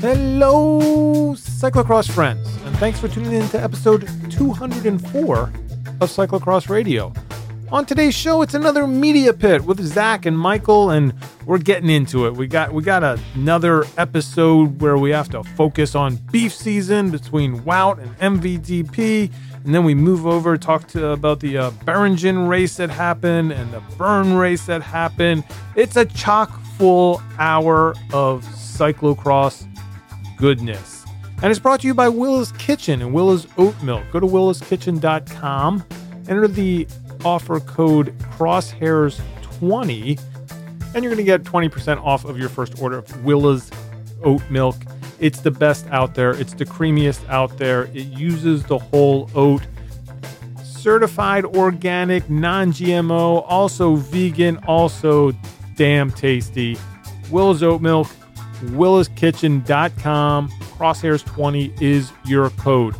Hello, cyclocross friends, and thanks for tuning in to episode 204 of Cyclocross Radio. On today's show, it's another media pit with Zach and Michael, and we're getting into it. We got we got another episode where we have to focus on beef season between Wout and MVDP, and then we move over talk to about the uh, race that happened and the Burn race that happened. It's a chock full hour of cyclocross goodness. And it's brought to you by Willa's Kitchen and Willa's Oat Milk. Go to willaskitchen.com, enter the offer code crosshairs20, and you're going to get 20% off of your first order of Willa's Oat Milk. It's the best out there, it's the creamiest out there. It uses the whole oat. Certified organic, non GMO, also vegan, also damn tasty. Willa's Oat Milk willaskitchen.com. Crosshairs20 is your code.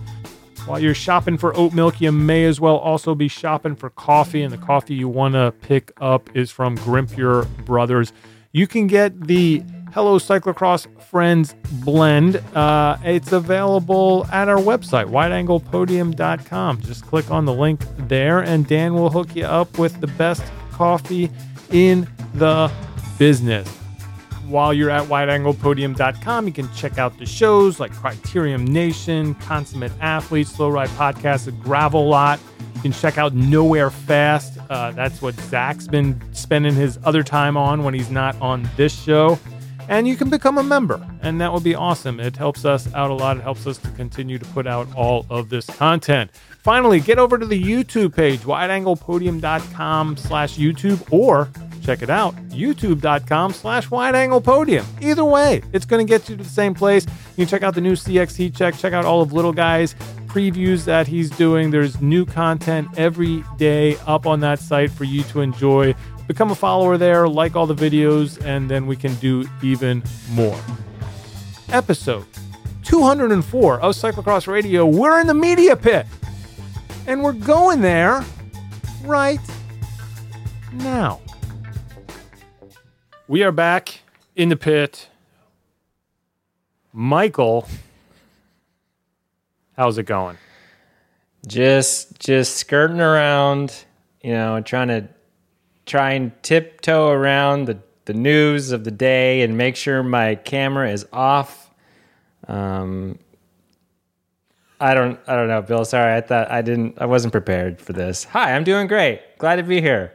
While you're shopping for oat milk, you may as well also be shopping for coffee. And the coffee you want to pick up is from Grimpeur Brothers. You can get the Hello Cyclocross Friends blend. Uh, it's available at our website, wideanglepodium.com. Just click on the link there, and Dan will hook you up with the best coffee in the business while you're at wideanglepodium.com, you can check out the shows like Criterium Nation, Consummate Athletes, Slow Ride Podcast, a Gravel Lot. You can check out Nowhere Fast. Uh, that's what Zach's been spending his other time on when he's not on this show. And you can become a member, and that would be awesome. It helps us out a lot. It helps us to continue to put out all of this content. Finally, get over to the YouTube page, wideanglepodium.com slash YouTube, or check it out youtube.com slash wideanglepodium. either way it's going to get you to the same place you can check out the new cx heat check check out all of little guys previews that he's doing there's new content every day up on that site for you to enjoy become a follower there like all the videos and then we can do even more episode 204 of cyclocross radio we're in the media pit and we're going there right now we are back in the pit. Michael, how's it going? Just just skirting around, you know, trying to try and tiptoe around the, the news of the day and make sure my camera is off. Um I don't I don't know, Bill. Sorry, I thought I didn't I wasn't prepared for this. Hi, I'm doing great. Glad to be here.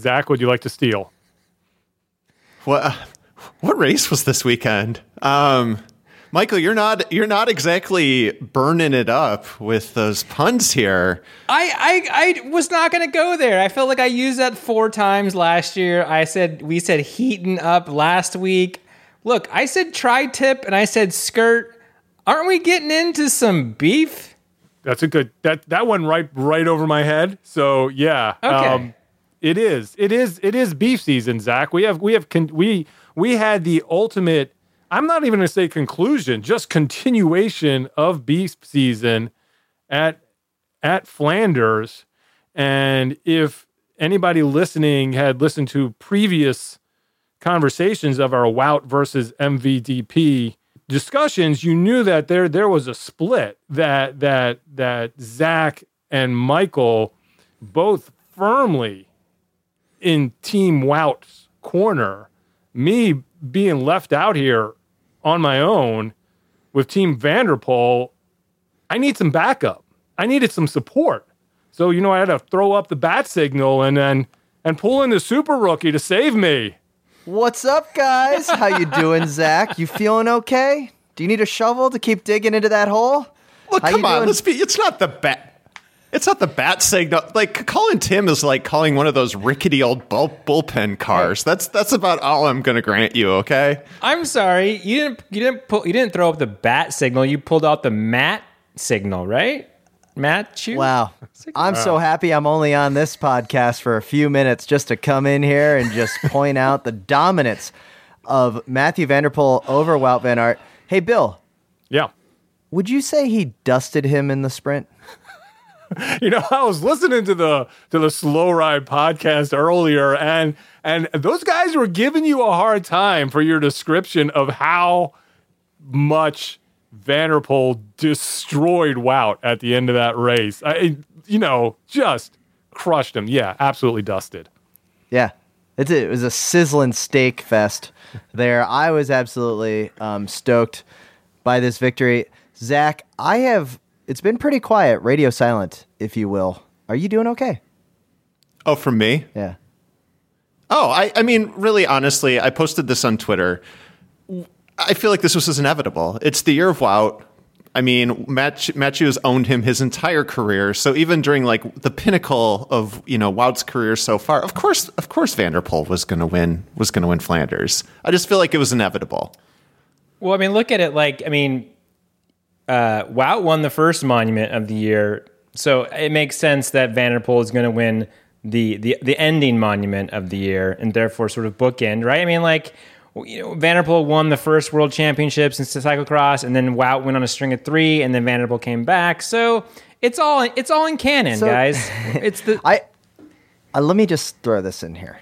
Zach, would you like to steal? What what race was this weekend? Um, Michael, you're not you're not exactly burning it up with those puns here. I I, I was not going to go there. I felt like I used that four times last year. I said we said heating up last week. Look, I said tri-tip and I said skirt. Aren't we getting into some beef? That's a good that that one right right over my head. So yeah. Okay. Um, it is. It is. It is beef season, Zach. We have. We have. Con- we we had the ultimate. I'm not even going to say conclusion, just continuation of beef season at at Flanders. And if anybody listening had listened to previous conversations of our Wout versus MVDP discussions, you knew that there there was a split that that that Zach and Michael both firmly in Team Wout's corner, me being left out here on my own with Team Van der Poel, I need some backup. I needed some support. So, you know, I had to throw up the bat signal and then and pull in the super rookie to save me. What's up, guys? How you doing, Zach? You feeling okay? Do you need a shovel to keep digging into that hole? Look, How come on, let's be. It's not the bat. It's not the bat signal. Like calling Tim is like calling one of those rickety old bull, bullpen cars. That's that's about all I'm going to grant you. Okay. I'm sorry. You didn't you didn't pull you didn't throw up the bat signal. You pulled out the mat signal, right? Matt, you. Wow. I'm so happy I'm only on this podcast for a few minutes just to come in here and just point out the dominance of Matthew Van der Poel over Wout Van Aert. Hey, Bill. Yeah. Would you say he dusted him in the sprint? you know, I was listening to the to the Slow Ride podcast earlier, and and those guys were giving you a hard time for your description of how much Van der Poel destroyed Wout at the end of that race. I, you know, just crushed him. Yeah, absolutely dusted. Yeah, it's a, it was a sizzling steak fest there. I was absolutely um, stoked by this victory. Zach, I have. It's been pretty quiet, radio silent, if you will. Are you doing okay? Oh, from me? Yeah. Oh, I, I mean, really, honestly, I posted this on Twitter. I feel like this was inevitable. It's the year of Wout. I mean, Matt, Matthew has owned him his entire career. So even during like the pinnacle of you know Wout's career so far, of course, of course, Van der Poel was going to win. Was going to win Flanders. I just feel like it was inevitable. Well, I mean, look at it like I mean, uh, Wout won the first monument of the year, so it makes sense that Van der Poel is going to win the, the the ending monument of the year, and therefore sort of bookend, right? I mean, like you know, Van der Poel won the first world championships in cyclocross, and then Wout went on a string of three, and then Van der Poel came back. So it's all it's all in canon, So- guys. It's the I uh, let me just throw this in here.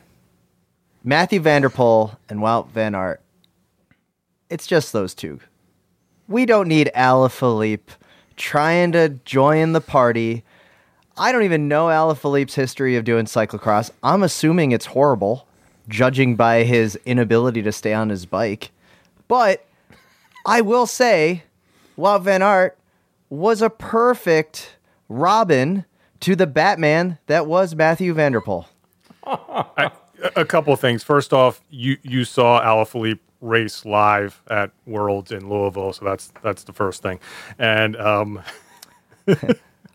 Matthew Van der Poel and Wout Van Aert. It's just those two. We don't need Alaphilippe trying to join the party. I don't even know Alaphilippe's history of doing cyclocross. I'm assuming it's horrible, judging by his inability to stay on his bike. But I will say, Wout Van Aert was a perfect Robin to the Batman that was Matthew Van der Poel. A- a couple things. First off, you you saw Alaphilippe race live at Worlds in Louisville, so that's that's the first thing. And um,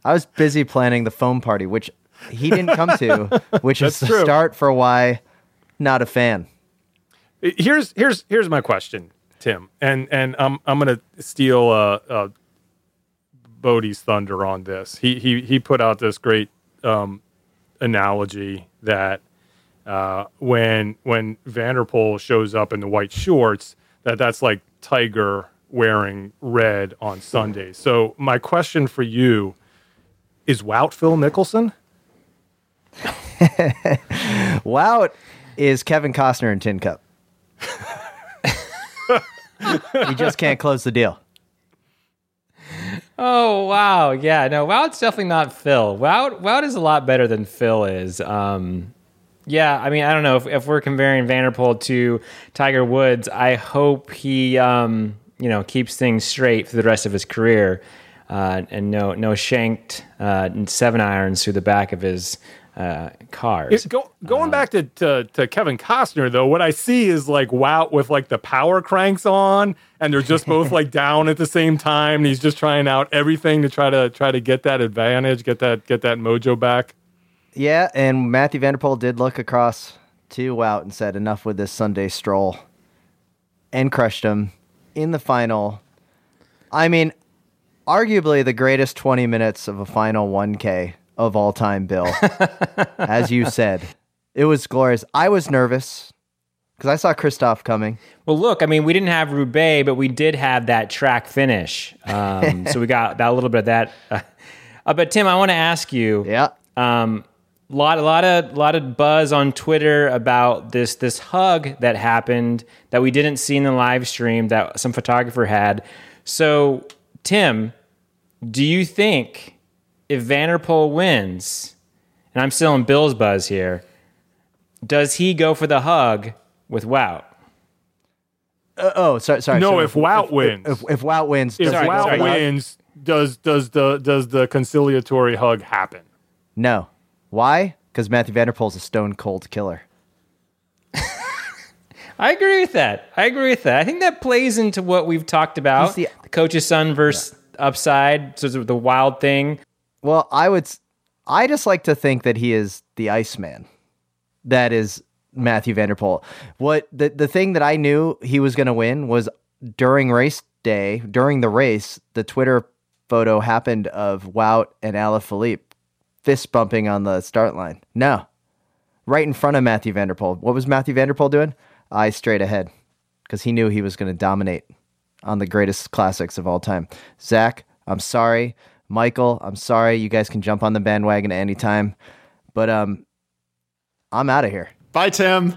I was busy planning the foam party, which he didn't come to, which is the true. start for why not a fan. here's here's here's my question, Tim, and and I'm I'm gonna steal uh, uh Bodie's thunder on this. He he he put out this great um, analogy that uh, when when Van der Poel shows up in the white shorts, that that's like Tiger wearing red on Sundays. So my question for you is: Wout Phil Mickelson? Wout is Kevin Costner in Tin Cup. he just can't close the deal. Oh wow, yeah, no, Wout's definitely not Phil. Wout, Wout is a lot better than Phil is. Um, yeah, I mean, I don't know if, if we're comparing Van der Poel to Tiger Woods. I hope he, um, you know, keeps things straight for the rest of his career, uh, and no, no shanked uh, seven irons through the back of his uh, cars. It- go, going back to, to to Kevin Costner though, what I see is like Wout with like the power cranks on, and they're just both like down at the same time. And he's just trying out everything to try to try to get that advantage, get that get that mojo back. Yeah, and Matthew Van der Poel did look across to Wout and said, "Enough with this Sunday stroll," and crushed him in the final. I mean, arguably the greatest twenty minutes of a final one K of all time. Bill, as you said, it was glorious. I was nervous because I saw Christoph coming. Well, look, I mean, we didn't have Roubaix, but we did have that track finish. Um, so we got that a little bit of that. Uh, but Tim, I want to ask you. Yeah, Um, lot, a lot of, lot of buzz on Twitter about this, this hug that happened that we didn't see in the live stream that some photographer had. So, Tim, do you think if Van der Poel wins, and I'm still in Bill's buzz here, does he go for the hug with Wout? Uh, oh, sorry, sorry. No, so if Wout wins. if, if Wout wins, If Sorry, Wout sorry. for the hug? wins, does does the does the conciliatory hug happen? No. Why? Because Matthew Van der Poel's a stone cold killer. I agree with that. I agree with that. I think that plays into what we've talked about: the, the- coach's son versus upside, so the wild thing. Well, I would. I just like to think that he is the Iceman. That is Matthew Van der Poel. What the the thing that I knew he was going to win was during race day, during the race, the Twitter photo happened of Wout and Alaphilippe fist bumping on the start line. No, right in front of Matthew Van der Poel. What was Matthew Van der Poel doing? Eyes straight ahead, because he knew he was going to dominate on the greatest classics of all time. Zach, I'm sorry. Michael, I'm sorry. You guys can jump on the bandwagon at any time, but um, I'm out of here. Bye, Tim.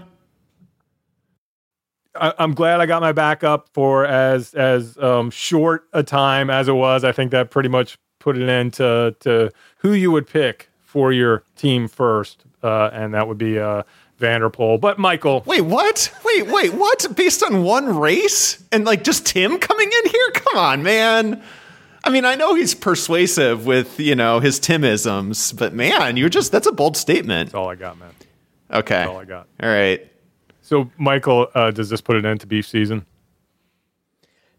I, I'm glad I got my backup for as as um, short a time as it was. I think that pretty much put an end to to who you would pick for your team first, uh, and that would be uh, Van der Poel. But Michael, Wait, what? Wait, wait, what? Based on one race and like just Tim coming in here? Come on, man. I mean, I know he's persuasive with, you know, his Timisms, but man, you're just that's a bold statement. that's all I got, man. Okay. That's all I got. All right. So, Michael, uh, does this put an end to beef season?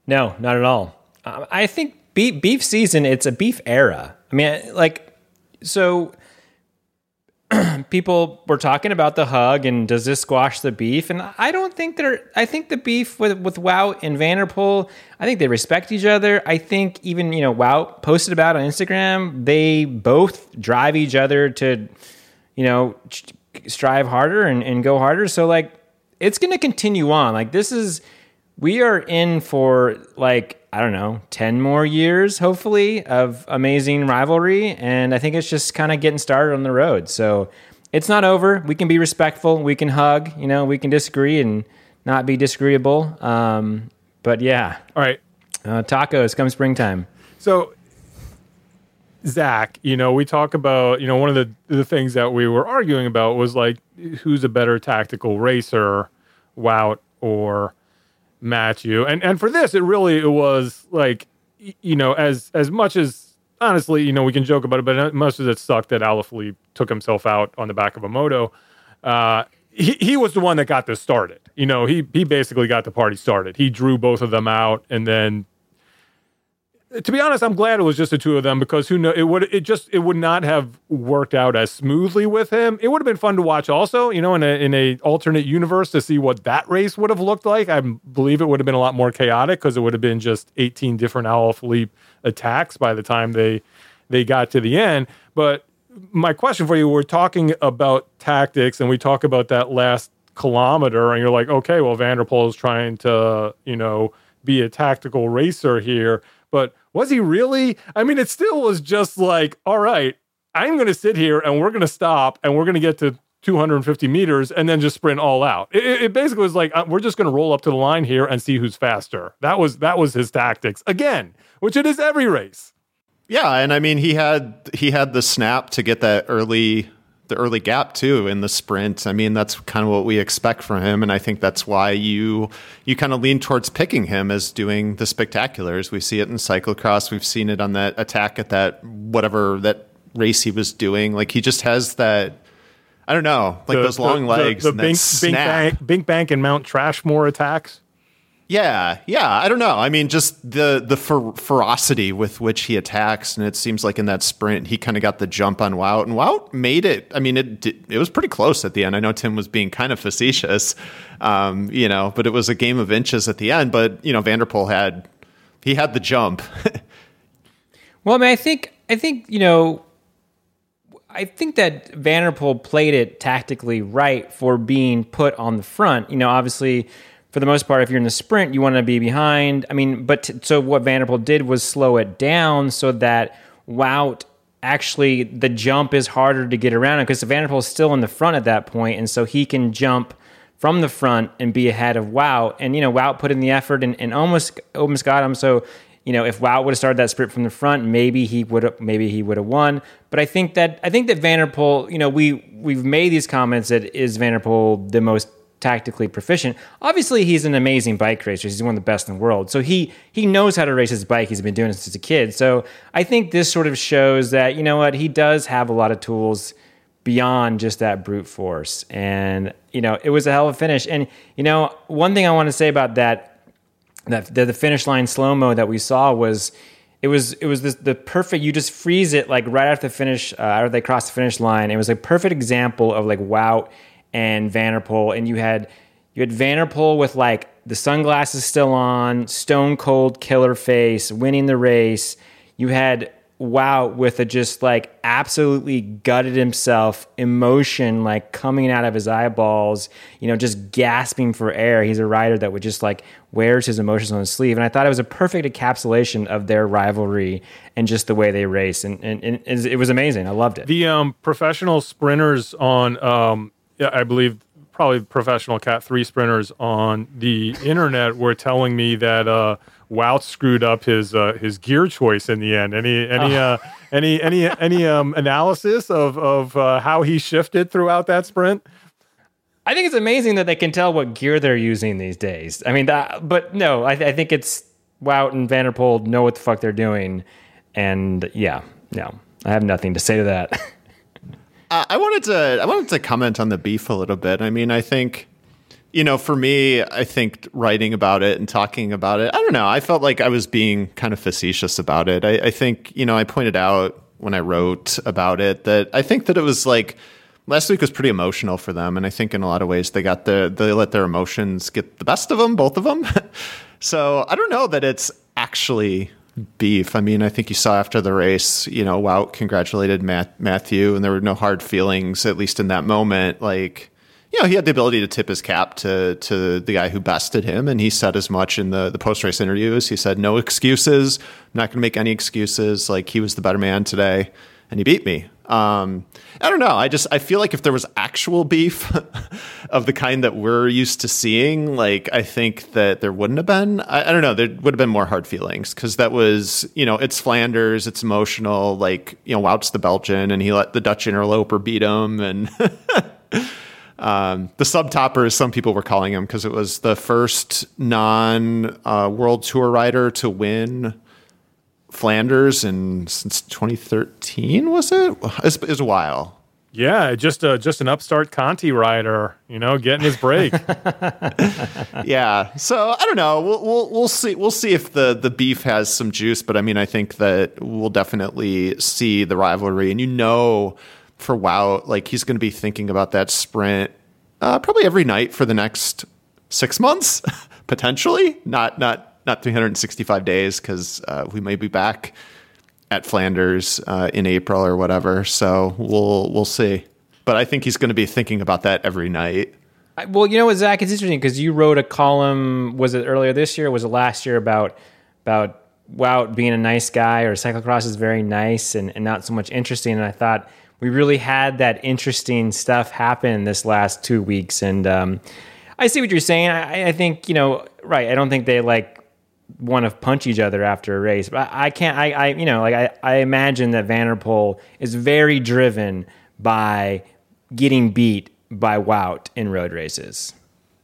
No, not at all. Um, I think beef, beef season, it's a beef era. I mean, like, so people were talking about the hug and does this squash the beef? And I don't think they're, I think the beef with, with Wout and Van der Poel, I think they respect each other. I think even, you know, Wout posted about on Instagram, they both drive each other to, you know, strive harder and, and go harder. So, like, it's going to continue on. Like, this is, we are in for like I don't know, 10 more years hopefully of amazing rivalry and I think it's just kind of getting started on the road. So it's not over. We can be respectful, we can hug, you know, we can disagree and not be disagreeable. Um, but yeah, All right. uh, tacos come springtime. So, Zach, you know, we talk about, you know, one of the the things that we were arguing about was like who's a better tactical racer, Wout or Matthew. And and for this, it really it was like, you know, as as much as honestly, you know, we can joke about it, but as much as it sucked that Alaphilippe took himself out on the back of a moto, uh, he, he was the one that got this started. You know, he he basically got the party started. He drew both of them out, and then to be honest, I'm glad it was just the two of them because who know it would it just it would not have worked out as smoothly with him. It would have been fun to watch also, you know, in a in a alternate universe to see what that race would have looked like. I believe it would have been a lot more chaotic because it would have been just 18 different Alaphilippe attacks by the time they they got to the end. But my question for you, we're talking about tactics and we talk about that last kilometer and you're like, okay, well Van der Poel is trying to, you know, be a tactical racer here. But was he really? I mean, it still was just like, all right, I'm going to sit here and we're going to stop and we're going to get to 250 meters and then just sprint all out. It, it basically was like, uh, we're just going to roll up to the line here and see who's faster. That was that was his tactics again, which it is every race. Yeah, and I mean he had he had the snap to get that early the early gap too in the sprint. I mean that's kind of what we expect from him, and I think that's why you you kind of lean towards picking him as doing the spectaculars. We see it in cyclocross. We've seen it on that attack at that whatever that race he was doing. Like he just has that. I don't know, like The- those long the- the- legs the, that Bink, Bink. Bank, Bink Bank and Mount Trashmore attacks. Yeah, yeah. I don't know. I mean, just the the fer- ferocity with which he attacks, and it seems like in that sprint he kind of got the jump on Wout, and Wout made it. I mean, it it was pretty close at the end. I know Tim was being kind of facetious, um, you know, but it was a game of inches at the end. But you know, Van der Poel had he had the jump. Well, I mean, I think I think you know, I think that Van der Poel played it tactically right for being put on the front. You know, obviously, for the most part, if you're in the sprint, you want to be behind. I mean, but t- so what Van der Poel did was slow it down so that Wout actually the jump is harder to get around because Van der Poel is still in the front at that point, and so he can jump from the front and be ahead of Wout. And you know, Wout put in the effort and, and almost almost got him. So you know, if Wout would have started that sprint from the front, maybe he would have maybe he would have won. But I think that I think that Van der Poel, you know, we we've made these comments that is Van der Poel the most tactically proficient. Obviously, he's an amazing bike racer. He's one of the best in the world. So he he knows how to race his bike. He's been doing it since a kid. So I think this sort of shows that you know what he does have a lot of tools beyond just that brute force. And you know, it was a hell of a finish. And you know, one thing I want to say about that that the, the finish line slow mo that we saw was it was it was this, the perfect you just freeze it like right after the finish uh, after they cross the finish line it was a perfect example of like Wout and Van der Poel and you had you had Van der Poel with like the sunglasses still on stone cold killer face winning the race. You had Wout with a just like absolutely gutted himself emotion like coming out of his eyeballs you know just gasping for air. He's a rider that would just like wears his emotions on his sleeve and i thought it was a perfect encapsulation of their rivalry and just the way they race and, and, and it was amazing. I loved it. The um, professional sprinters on, um, yeah, I believe, probably professional Cat three sprinters on the internet were telling me that uh, Wout screwed up his uh, his gear choice in the end. Any any uh, any any any um, analysis of of uh, how he shifted throughout that sprint? I think it's amazing that they can tell what gear they're using these days. I mean, that, but no, I, I think it's Wout and Van der Poel know what the fuck they're doing, and yeah, no, I have nothing to say to that. Uh, I wanted to I wanted to comment on the beef a little bit. I mean, I think you know, for me, I think writing about it and talking about it, I don't know. I felt like I was being kind of facetious about it. I, I think you know, I pointed out when I wrote about it that I think that it was like last week was pretty emotional for them, and I think in a lot of ways they got the they let their emotions get the best of them, both of them. so I don't know that it's actually beef. I mean, I think you saw after the race, you know, Wout congratulated Matt, Matthew, and there were no hard feelings, at least in that moment. Like, you know, he had the ability to tip his cap to to the guy who bested him, and he said as much in the the post race interviews. He said, "No excuses. I'm not going to make any excuses. Like he was the better man today, and he beat me." Um, I don't know. I just I feel like if there was actual beef of the kind that we're used to seeing, like I think that there wouldn't have been. I, I don't know. There would have been more hard feelings because that was you know it's Flanders, it's emotional. Like you know, Wout's the Belgian, and he let the Dutch interloper beat him, and um, the subtopper, as some people were calling him, because it was the first non uh, World Tour rider to win Flanders and since 2013 was it? It's, was a while. Yeah, just a just an upstart Conti rider, you know, getting his break. yeah, so I don't know. We'll, we'll we'll see. We'll see if the the beef has some juice. But I mean, I think that we'll definitely see the rivalry, and you know, for Wout, like he's going to be thinking about that sprint uh, probably every night for the next six months, potentially. Not not not 365 days because uh, we may be back at Flanders uh, in April or whatever. So we'll we'll see. But I think he's going to be thinking about that every night. Well, you know what, Zach? It's interesting because you wrote a column. Was it earlier this year? was it last year about about Wout being a nice guy or cyclocross is very nice and, and not so much interesting? And I thought we really had that interesting stuff happen this last two weeks. And um, I see what you're saying. I, I think you know, right? I don't think they like want to punch each other after a race. But I, I can't. I, I, you know, like I, I imagine that Van der Poel is very driven by getting beat by Wout in road races.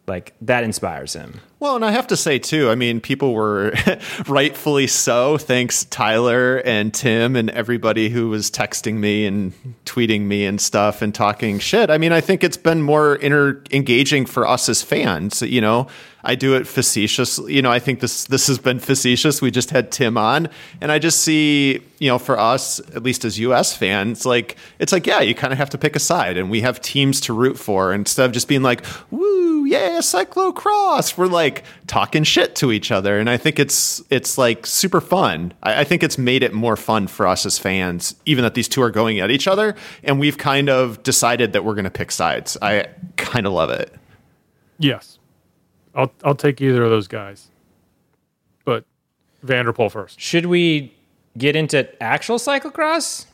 Like that inspires him. Well, and I have to say too, I mean, people were rightfully so. Thanks Tyler and Tim and everybody who was texting me and tweeting me and stuff and talking shit. I mean, I think it's been more inter engaging for us as fans, you know. I do it facetious. You know, I think this this has been facetious. We just had Tim on, and I just see, you know, for us, at least as US fans, like it's like, yeah, you kind of have to pick a side, and we have teams to root for instead of just being like, woo, yeah, cyclocross. We're like talking shit to each other, and I think it's it's like super fun. I, I think it's made it more fun for us as fans, even that these two are going at each other, and we've kind of decided that we're going to pick sides. I kind of love it. Yes. I'll I'll take either of those guys. But Van der Poel first. Should we get into actual cyclocross?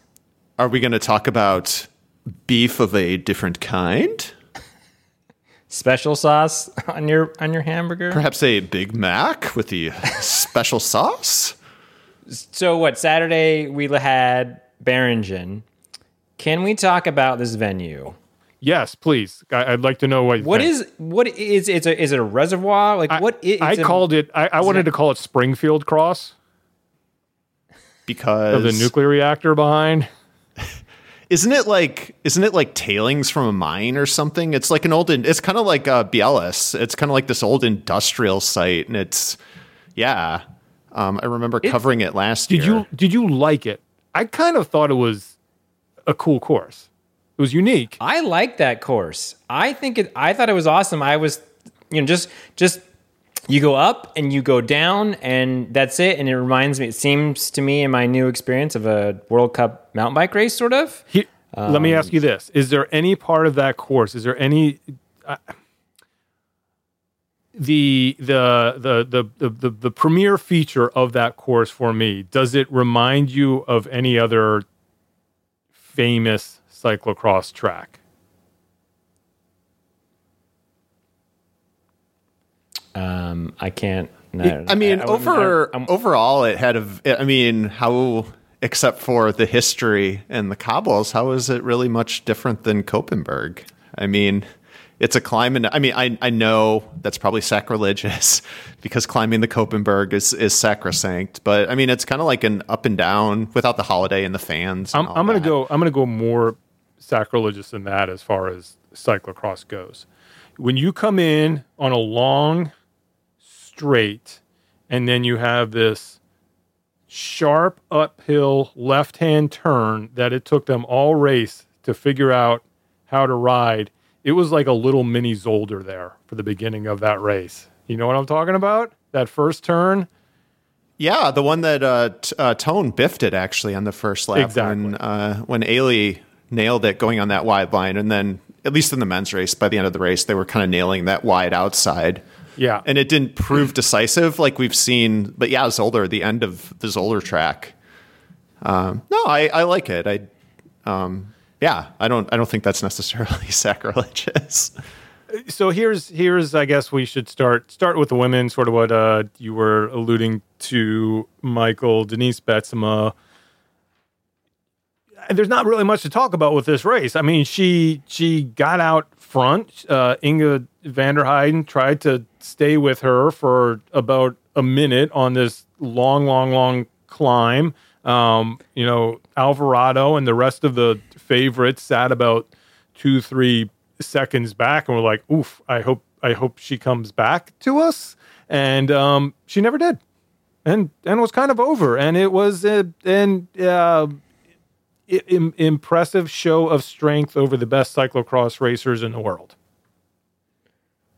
Are we going to talk about beef of a different kind? Special sauce on your on your hamburger? Perhaps a Big Mac with the special sauce? So what? Saturday we had Beringen. Can we talk about this venue? Yes, please. I, would like to know what. What is what is it's a is it a reservoir? Like I, what? Is, I called it. I, I wanted it, to call it Springfield Cross because of the nuclear reactor behind. Isn't it like isn't it like tailings from a mine or something? It's like an old. It's kind of like uh, Bielis. It's kind of like this old industrial site, and it's yeah. Um, I remember covering it, it last did year. Did you did you like it? I kind of thought it was a cool course. It was unique. I like that course. I think it. I thought it was awesome. I was, you know, just just you go up and you go down and that's it. And it reminds me it seems to me in my new experience of a world cup mountain bike race sort of. He, um, let me ask you this. Is there any part of that course is there any uh, the, the, the the the the the premier feature of that course for me does it remind you of any other famous cyclocross track? Um, I can't. I, I mean, I- I- over I'm- overall, it had a. v- I mean, how except for the history and the cobbles, how is it really much different than Koppenberg? I mean, it's a climb, and I mean, I I know that's probably sacrilegious because climbing the Koppenberg is is sacrosanct, but I mean, it's kind of like an up and down without the holiday and the fans. and I'm, I'm gonna that. go. I'm gonna go more sacrilegious than that as far as cyclocross goes. When you come in on a long straight, and then you have this sharp uphill left hand turn that it took them all race to figure out how to ride. It was like a little mini Zolder there for the beginning of that race. You know what I'm talking about? That first turn. Yeah, the one that uh, t- uh, Toon biffed it actually on the first lap Exactly. when uh, when Eli nailed it going on that wide line, and then at least in the men's race, by the end of the race, they were kind of nailing that wide outside. Yeah. and it didn't prove decisive like we've seen. But yeah, Zolder, the end of the Zolder track. Um, no, I, I like it. I, um, yeah, I don't I don't think that's necessarily sacrilegious. so here's here's I guess we should start start with the women. Sort of what uh, you were alluding to, Michael Denise Betsema. And there's not really much to talk about with this race. I mean, she she got out front. Uh, Inga Vanderheiden tried to stay with her for about a minute on this long, long, long climb. Um, you know, Alvarado and the rest of the favorites sat about two, three seconds back, and we're like, "Oof! I hope I hope she comes back to us." And um, she never did, and and was kind of over. And it was uh, an uh, im- impressive show of strength over the best cyclocross racers in the world.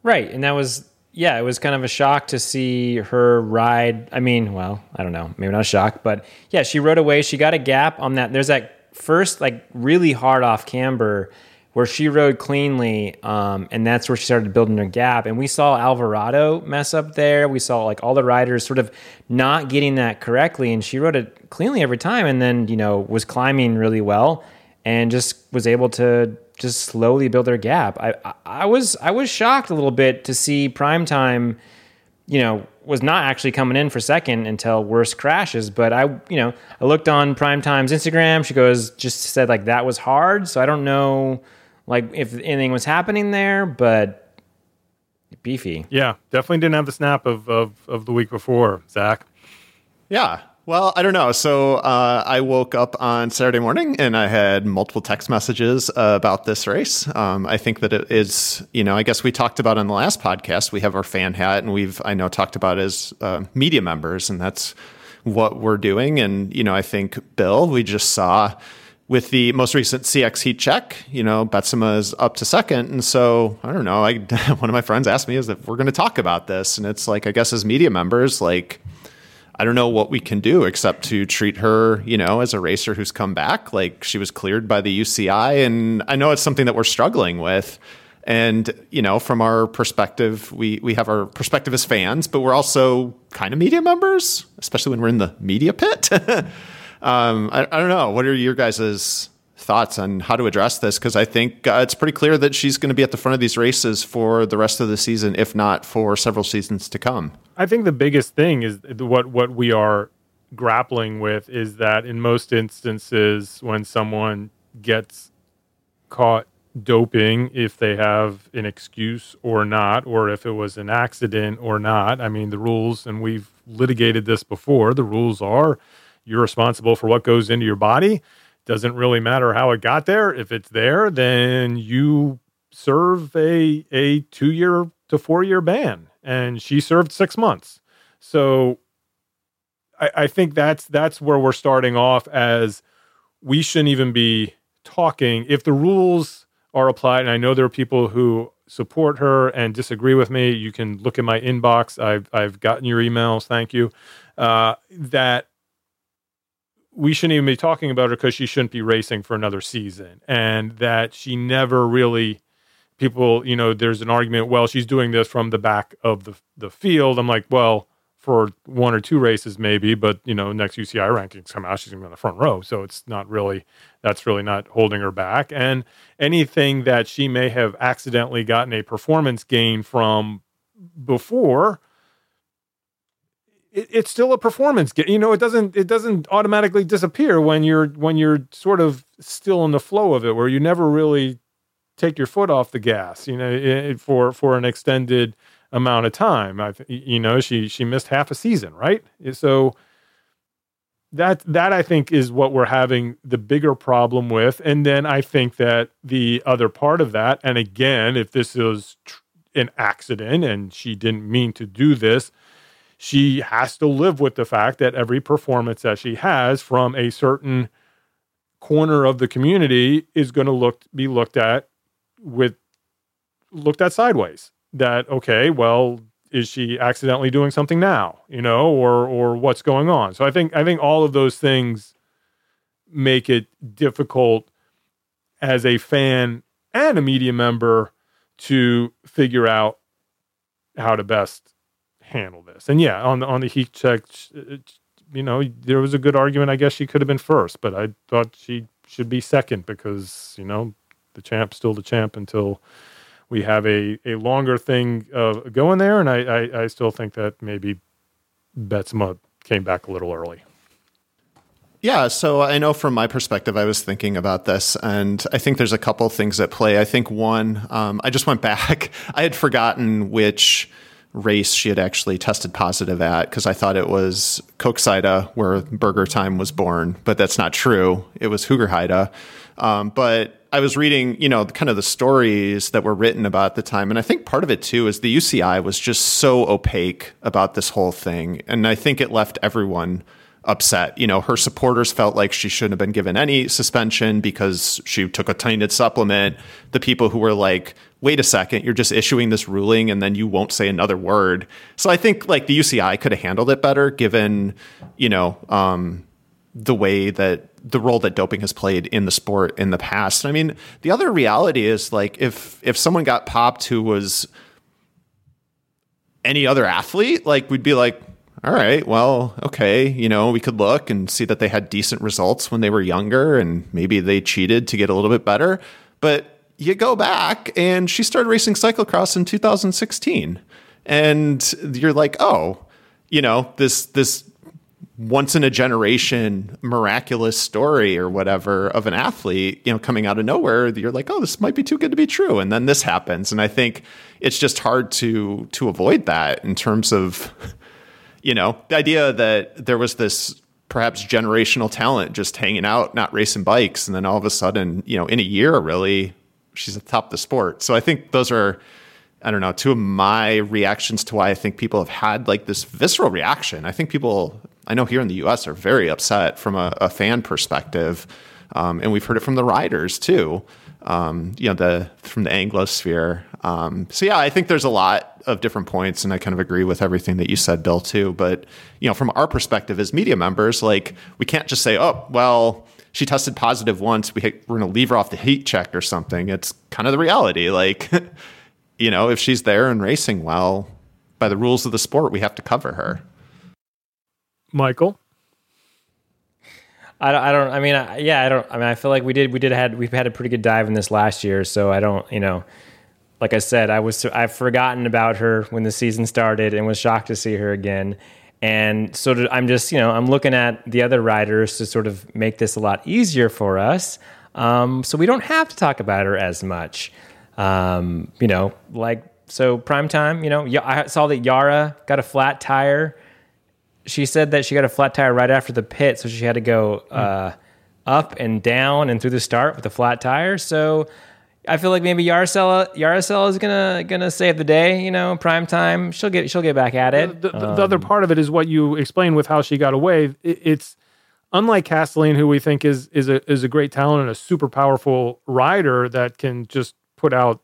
Right, and that was yeah, it was kind of a shock to see her ride. I mean, well, I don't know, maybe not a shock, but yeah, she rode away. She got a gap on that. There's that first like really hard off camber where she rode cleanly, um, and that's where she started building her gap. And we saw Alvarado mess up there. We saw like all the riders sort of not getting that correctly, and she rode it cleanly every time. And then you know was climbing really well, and just was able to just slowly build their gap. I, I, was I was shocked a little bit to see primetime, you know, was not actually coming in for second until Worst crashes. But I, you know, I looked on primetime's Instagram. She goes just said like that was hard. So I don't know like if anything was happening there, but beefy. Yeah, definitely didn't have the snap of of, of the week before, Zach. Yeah. Well, I don't know. So uh, I woke up on Saturday morning and I had multiple text messages uh, about this race. Um, I think that it is, you know, I guess we talked about on the last podcast. We have our fan hat, and we've I know talked about as uh, media members, and that's what we're doing. And you know, I think Bill, we just saw with the most recent CX heat check, you know, Betsema is up to second. And so I don't know. I one of my friends asked me is if we're going to talk about this, and it's like I guess as media members, like. I don't know what we can do except to treat her, you know, as a racer who's come back. Like she was cleared by the UCI, and I know it's something that we're struggling with. And you know, from our perspective, we we have our perspective as fans, but we're also kind of media members, especially when we're in the media pit. um, I, I don't know. What are your guys' thoughts on how to address this? Because I think uh, it's pretty clear that she's going to be at the front of these races for the rest of the season, if not for several seasons to come. I think the biggest thing is what what we are grappling with is that in most instances when someone gets caught doping if they have an excuse or not or if it was an accident or not i mean the rules and we've litigated this before the rules are you're responsible for what goes into your body. Doesn't really matter how it got there. If it's there then you serve a a 2 year to 4 year ban. And she served 6 months. So I, I think that's that's where we're starting off as we shouldn't even be talking. If the rules are applied and i know there are people who support her and disagree with me you can look at my inbox. I've i've gotten your emails. Thank you. Uh, that we shouldn't even be talking about her because she shouldn't be racing for another season. And that she never really people you know there's an argument well she's doing this from the back of the the field. I'm like well for one or two races maybe but you know next uci rankings come out she's going to be on the front row. So it's not really that's really not holding her back. And anything that she may have accidentally gotten a performance gain from before, it, it's still a performance. You know, it doesn't it doesn't automatically disappear when you're when you're sort of still in the flow of it, where you never really take your foot off the gas. You know, for for an extended amount of time. I, you know, she she missed half a season, right? So that that I think is what we're having the bigger problem with. And then I think that the other part of that, and again, if this is tr- an accident and she didn't mean to do this, she has to live with the fact that every performance that she has from a certain corner of the community is going to look be looked at with looked at sideways. That okay well is she accidentally doing something now you know or or what's going on? So i think i think all of those things make it difficult as a fan and a media member to figure out how to best handle this and yeah on the on the heat check you know there was a good argument i guess she could have been first but i thought she should be second because you know the champ's still the champ until we have a, a longer thing uh, going there. And I, I, I still think that maybe Betsema came back a little early. Yeah, so I know from my perspective, I was thinking about this, and I think there's a couple things at play. I think one, um, I just went back. I had forgotten which race she had actually tested positive at because I thought it was Koksijde where Burger Time was born, but that's not true. It was Hoogerheide. Um, but I was reading, you know, kind of the stories that were written about the time. And I think part of it too is the UCI was just so opaque about this whole thing. And I think it left everyone upset. You know, her supporters felt like she shouldn't have been given any suspension because she took a tainted supplement. The people who were like, wait a second, you're just issuing this ruling and then you won't say another word. So I think like the UCI could have handled it better given, you know, um, the way that the role that doping has played in the sport in the past. I mean, the other reality is like if if someone got popped who was any other athlete, like we'd be like, all right, well, okay, you know, we could look and see that they had decent results when they were younger and maybe they cheated to get a little bit better. But you go back and she started racing cyclocross in 2016 and you're like, "Oh, you know, this this once in a generation miraculous story or whatever of an athlete, you know, coming out of nowhere, you're like, oh, this might be too good to be true. And then this happens. And I think it's just hard to to avoid that in terms of, you know, the idea that there was this perhaps generational talent just hanging out, not racing bikes, and then all of a sudden, you know, in a year really, she's at the top of the sport. So I think those are I don't know, two of my reactions to why I think people have had like this visceral reaction. I think people I know here in the U.S. are very upset from a, a fan perspective, um, and we've heard it from the riders too. Um, you know, the from the Anglosphere. Um, so yeah, I think there's a lot of different points, and I kind of agree with everything that you said, Bill, too. But you know, from our perspective as media members, like we can't just say, "Oh, well." She tested positive once. We, we're going to leave her off the heat check or something. It's kind of the reality. Like, you know, if she's there and racing well, by the rules of the sport, we have to cover her. Michael? I don't, I don't. I mean, I, yeah, I don't. I mean, I feel like we did. We did had. We've had a pretty good dive in this last year. So I don't. You know, like I said, I was. I've forgotten about her when the season started, and was shocked to see her again. And so I'm just. You know, I'm looking at the other riders to sort of make this a lot easier for us. Um, so we don't have to talk about her as much. Um, you know, like so prime time. You know, I saw that Yara got a flat tire she said that she got a flat tire right after the pit, so she had to go uh, up and down and through the start with a flat tire. So I feel like maybe Yarosela Yarosela is gonna gonna save the day. You know, prime time. She'll get she'll get back at it. The, the, um, the other part of it is what you explained with how she got away. It, it's unlike Kastelijn, who we think is is a is a great talent and a super powerful rider that can just put out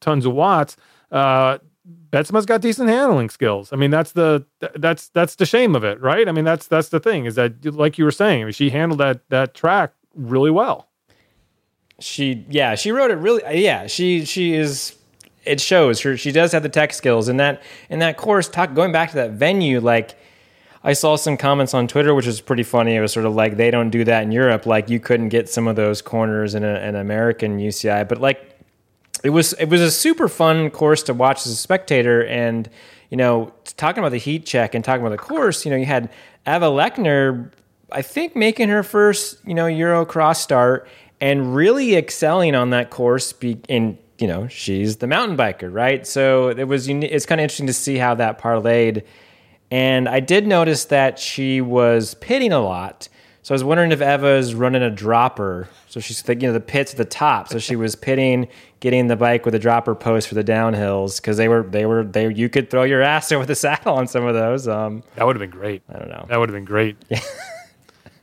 tons of watts. Uh, Betsema's got decent handling skills. I mean, that's the that's that's the shame of it, right? I mean, that's that's the thing is that, like you were saying, I mean, she handled that that track really well. She, yeah, she wrote it really. Yeah, she she is. It shows her. She does have the tech skills, and that in that course, talk going back to that venue, like. I saw some comments on Twitter, which was pretty funny. It was sort of like they don't do that in Europe. Like you couldn't get some of those corners in a, an American UCI, but like it was it was a super fun course to watch as a spectator, and you know, talking about the heat check and talking about the course, you know, you had Eva Lechner, I think, making her first you know Euro cross start and really excelling on that course. Be, in you know, she's the mountain biker, right? So it was it's kind of interesting to see how that parlayed. And I did notice that she was pitting a lot. So I was wondering if Eva's running a dropper. So she's thinking you know, the pits at the top. So she was pitting, getting the bike with a dropper post for the downhills because they were they were they you could throw your ass over the saddle on some of those. Um, That would have been great. I don't know. That would have been great.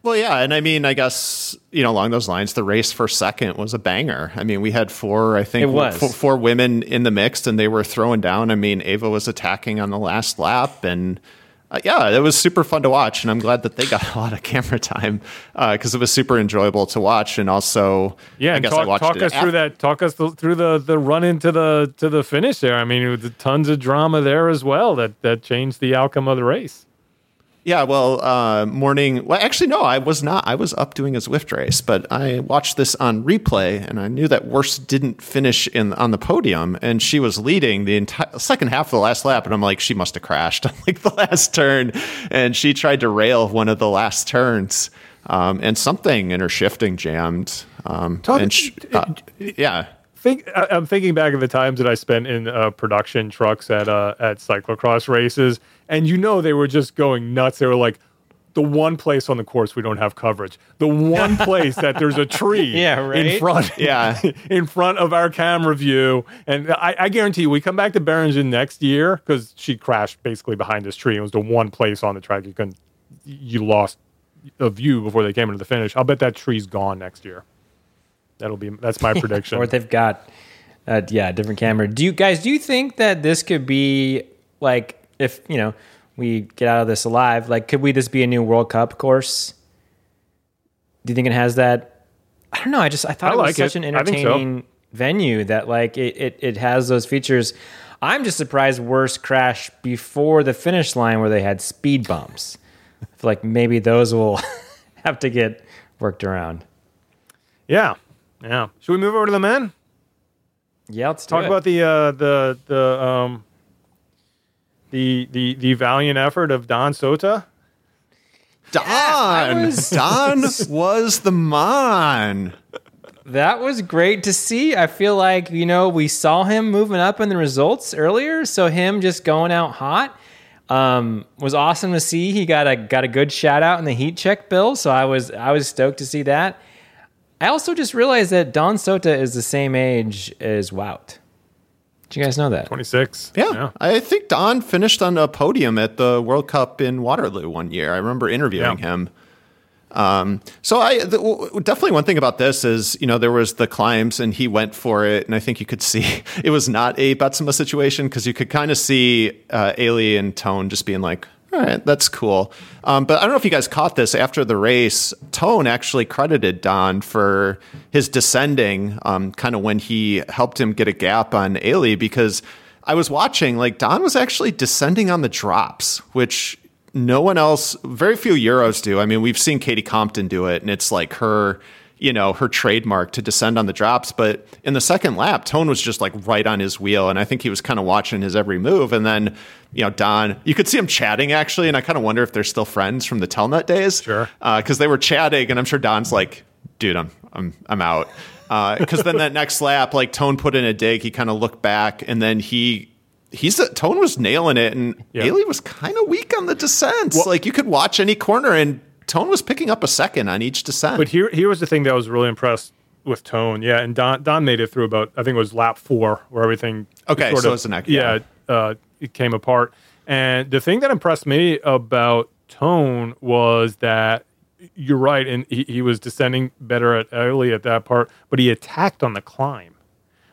Well, yeah, and I mean, I guess you know along those lines, the race for second was a banger. I mean, we had four, I think, It was. four, four women in the mix, and they were throwing down. I mean, Ava was attacking on the last lap, and uh, yeah, it was super fun to watch. And I'm glad that they got a lot of camera time because it was super enjoyable to watch. And also, Yeah, I and guess I talk, watched talk it us af- through that. Talk us th- through the the run into the to the finish there. I mean, it was tons of drama there as well that that changed the outcome of the race. Yeah, well, uh, morning. Well, actually, no, I was not. I was up doing a Zwift race, but I watched this on replay, and I knew that Worst didn't finish in on the podium, and she was leading the entire second half of the last lap, and I'm like, she must have crashed on like the last turn, and she tried to rail one of the last turns, um, and something in her shifting jammed. Um, Talk- and sh- uh, yeah, Think I'm thinking back of the times that I spent in uh, production trucks at uh, at cyclocross races, and you know they were just going nuts. They were like. The one place on the course we don't have coverage. The one place that there's a tree Yeah, right? in front. Yeah. in front of our camera view. And I, I guarantee you, we come back to Beringen next year because she crashed basically behind this tree. It was the one place on the track you couldn't, you lost a view before they came into the finish. I'll bet that tree's gone next year. That'll be that's my prediction. or they've got uh, yeah a different camera do you guys do you think that this could be like if you know we get out of this alive like could we this be a new world cup course do you think it has that i don't know i just i thought I it was like such it. an think so. entertaining venue that like it, it it has those features i'm just surprised worse crash before the finish line where they had speed bumps i feel like maybe those will have to get worked around yeah, yeah. Should we move over to the men? yeah let's Talk it. about the uh, the the um the the the valiant effort of Don Sota. Don, was- Don was the man. That was great to see. I feel like, you know, we saw him moving up in the results earlier, so him just going out hot um, was awesome to see. He got a got a good shout out in the heat check bill, so I was I was stoked to see that. I also just realized that Don Sota is the same age as Wout. Did you guys know that? Twenty six. Yeah, I think Don finished on a podium at the World Cup in Waterloo one year. I remember interviewing Yeah. him. Um, so I the, w- definitely one thing about this is you know there was the climbs and he went for it, and I think you could see it was not a Betsema situation because you could kind of see uh, Eli and Toon just being like. All right, that's cool. Um, but I don't know if you guys caught this after the race. Toon actually credited Don for his descending, um, kind of when he helped him get a gap on Eli because I was watching, like, Don was actually descending on the drops, which no one else, very few Euros do. I mean, we've seen Katie Compton do it, and it's like her, you know, her trademark to descend on the drops. But in the second lap, Toon was just like right on his wheel, and I think he was kind of watching his every move. And then, you know, Don, you could see him chatting actually, and I kind of wonder if they're still friends from the Telnet days. Sure. Uh, because they were chatting, and I'm sure Don's like, dude, I'm, I'm, I'm out. Uh, because then that next lap, like Toon put in a dig, he kind of looked back, and then he he's Toon was nailing it, and Yeah. Eli was kind of weak on the descents. like you could watch any corner, and Toon was picking up a second on each descent. But here, here was the thing that I was really impressed with Toon. Yeah, and Don Don made it through about I think it was lap four where everything Okay, sort so of, it's an ac- yeah, uh, it came apart. And the thing that impressed me about Tone was that you're right, and he, he was descending better at early at that part, but he attacked on the climb,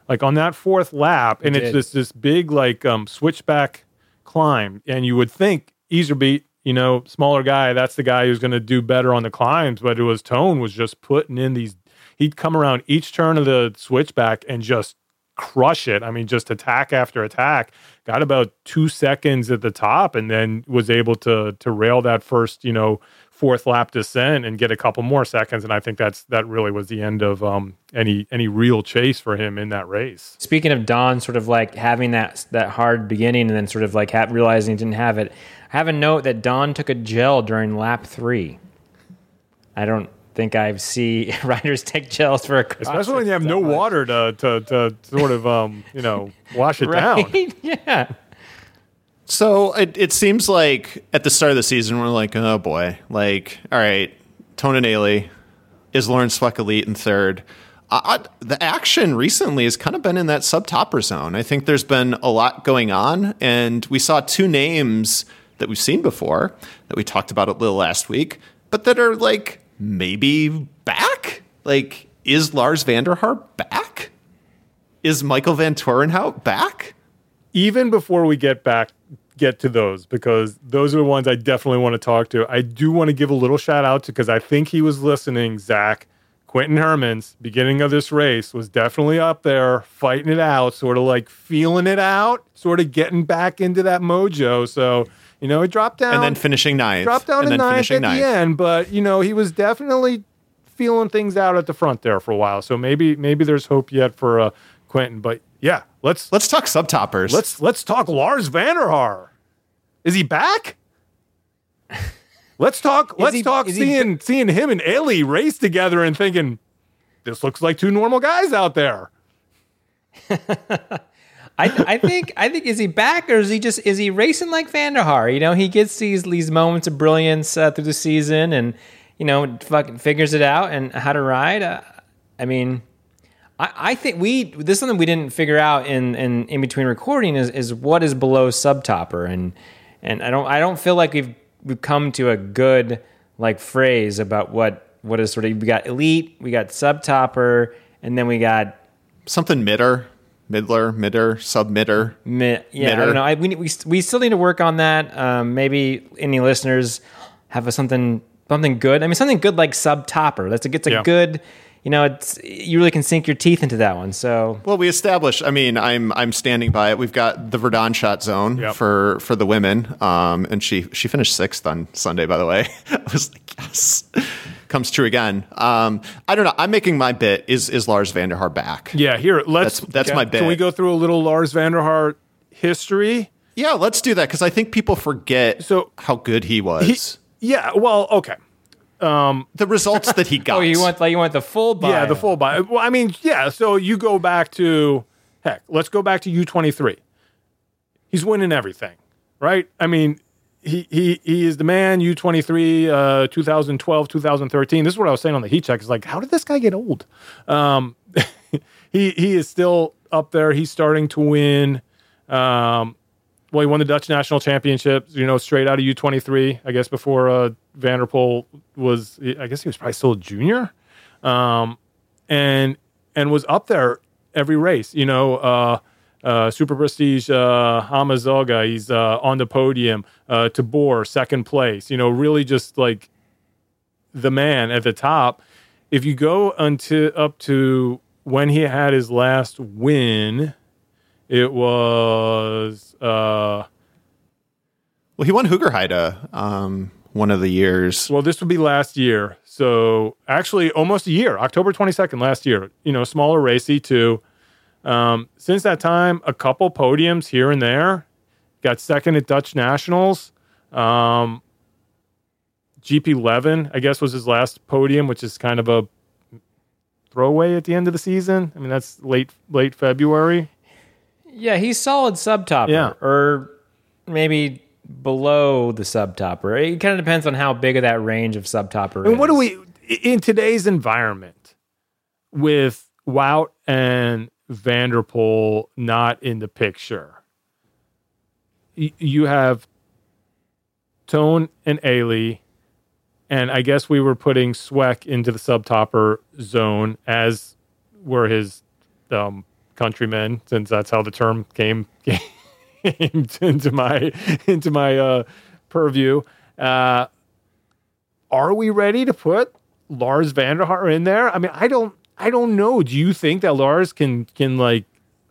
like on that fourth lap, and it's did. this this big like um, switchback climb, and you would think Iserbyt, you know, smaller guy, that's the guy who's going to do better on the climbs, but it was Toon was just putting in these. He'd come around each turn of the switchback and just crush it. I mean, just attack after attack. Got about two seconds at the top, and then was able to to rail that first, you know, fourth lap descent and get a couple more seconds. And I think that's that really was the end of um, any any real chase for him in that race. Speaking of Don, sort of like having that that hard beginning and then sort of like ha- realizing he didn't have it. I have a note that Don took a gel during lap three. I don't think I see riders take gels for a cross. Especially when you have no water to, to, to sort of um, you know wash it down. Yeah. So it, it seems like at the start of the season, we're like, oh boy, like, all right, Tona Eli is Laurens Sweeck elite in third. I, I, the action recently has kind of been in that sub topper zone. I think there's been a lot going on, and we saw two names that we've seen before that we talked about a little last week, but that are like maybe back. Like, is Lars Van der Haar back? Is Michael Vanthourenhout back? even before we get back get to those because those are the ones I definitely want to talk to. I do want to give a little shout out to because I think he was listening. Zach Quinten Hermans, beginning of this race, was definitely up there fighting it out, sort of like feeling it out, sort of getting back into that mojo. So you know, it dropped down And then finishing ninth. dropped down and to ninth at ninth. the end, but you know he was definitely feeling things out at the front there for a while. So maybe maybe there's hope yet for uh, Quinten. But yeah, let's Let's talk subtoppers. let's let's talk Lars Van der Haar. Is he back? Let's talk. let's he- talk is he seeing seeing him and Eli race together and thinking this looks like two normal guys out there. I, I think I think is he back or is he just is he racing like Van der Haar? You know, he gets these these moments of brilliance uh, through the season, and you know, fucking figures it out and how to ride. Uh, I mean, I, I think we this is something we didn't figure out in in, in between recording is is what is below subtopper, and and I don't I don't feel like we've we've come to a good like phrase about what what is sort of we got elite, we got subtopper, and then we got something midder, middler, midder, submitter. Mi- yeah, I don't know. I, we, we we still need to work on that. Um, maybe any listeners have a, something something good. I mean, something good like sub topper. That's a it's a Yeah. good. You know, it's you really can sink your teeth into that one. So Well, we established. I mean, I'm I'm standing by it. We've got the Verdonschot zone Yep. for for the women, um, and she she finished sixth on Sunday. By the way, I was like, yes, comes true again. Um, I don't know. I'm making my bit. Is is Lars Van der Haar back? Yeah, here let's. That's- that's my bit. Can we go through a little Lars Van der Haar history? Yeah, let's do that because I think people forget So- how good he was. Yeah. Well, okay. The results that he got. oh, you want like you want the full bio. Yeah, the full buy. Well, I mean, yeah. So you go back to heck. Let's go back to U twenty three. He's winning everything, right? I mean, he he he is the man. U twenty three, uh, 2012, 2013. This is what I was saying on the heat check. Is like, how did this guy get old? Um, he he is still up there. He's starting to win. Um, well, he won the Dutch national championships, you know, straight out of U23, I guess, before uh, Van der Poel was, I guess he was probably still a junior. Um, and, and was up there every race, you know, uh, uh, Super Prestige, uh, Hamme-Zogge, he's uh, on the podium, uh, Tabor, second place, you know, really just like the man at the top. If you go until up to when he had his last win, it was uh well, he won Hoogerheide um, one of the years. well this would be last year. So actually almost a year, October 22nd last year. You know, smaller race E2. Um since that time a couple podiums here and there. Got second at Dutch Nationals. Um GP11 I guess was his last podium, which is kind of a throwaway at the end of the season. I mean that's late late February. Yeah, he's solid sub topper. Yeah. or maybe below the sub topper. It kind of depends on how big of that range of sub topper. And what do we in today's environment with Wout and Van der Poel not in the picture? You have Toon and Eli, and I guess we were putting Sweeck into the subtopper zone as were his um, countrymen, since that's how the term came, came into my into my uh, purview. Uh, are we ready to put Lars Van der Haar in there? I mean, I don't I don't know. Do you think that Lars can can like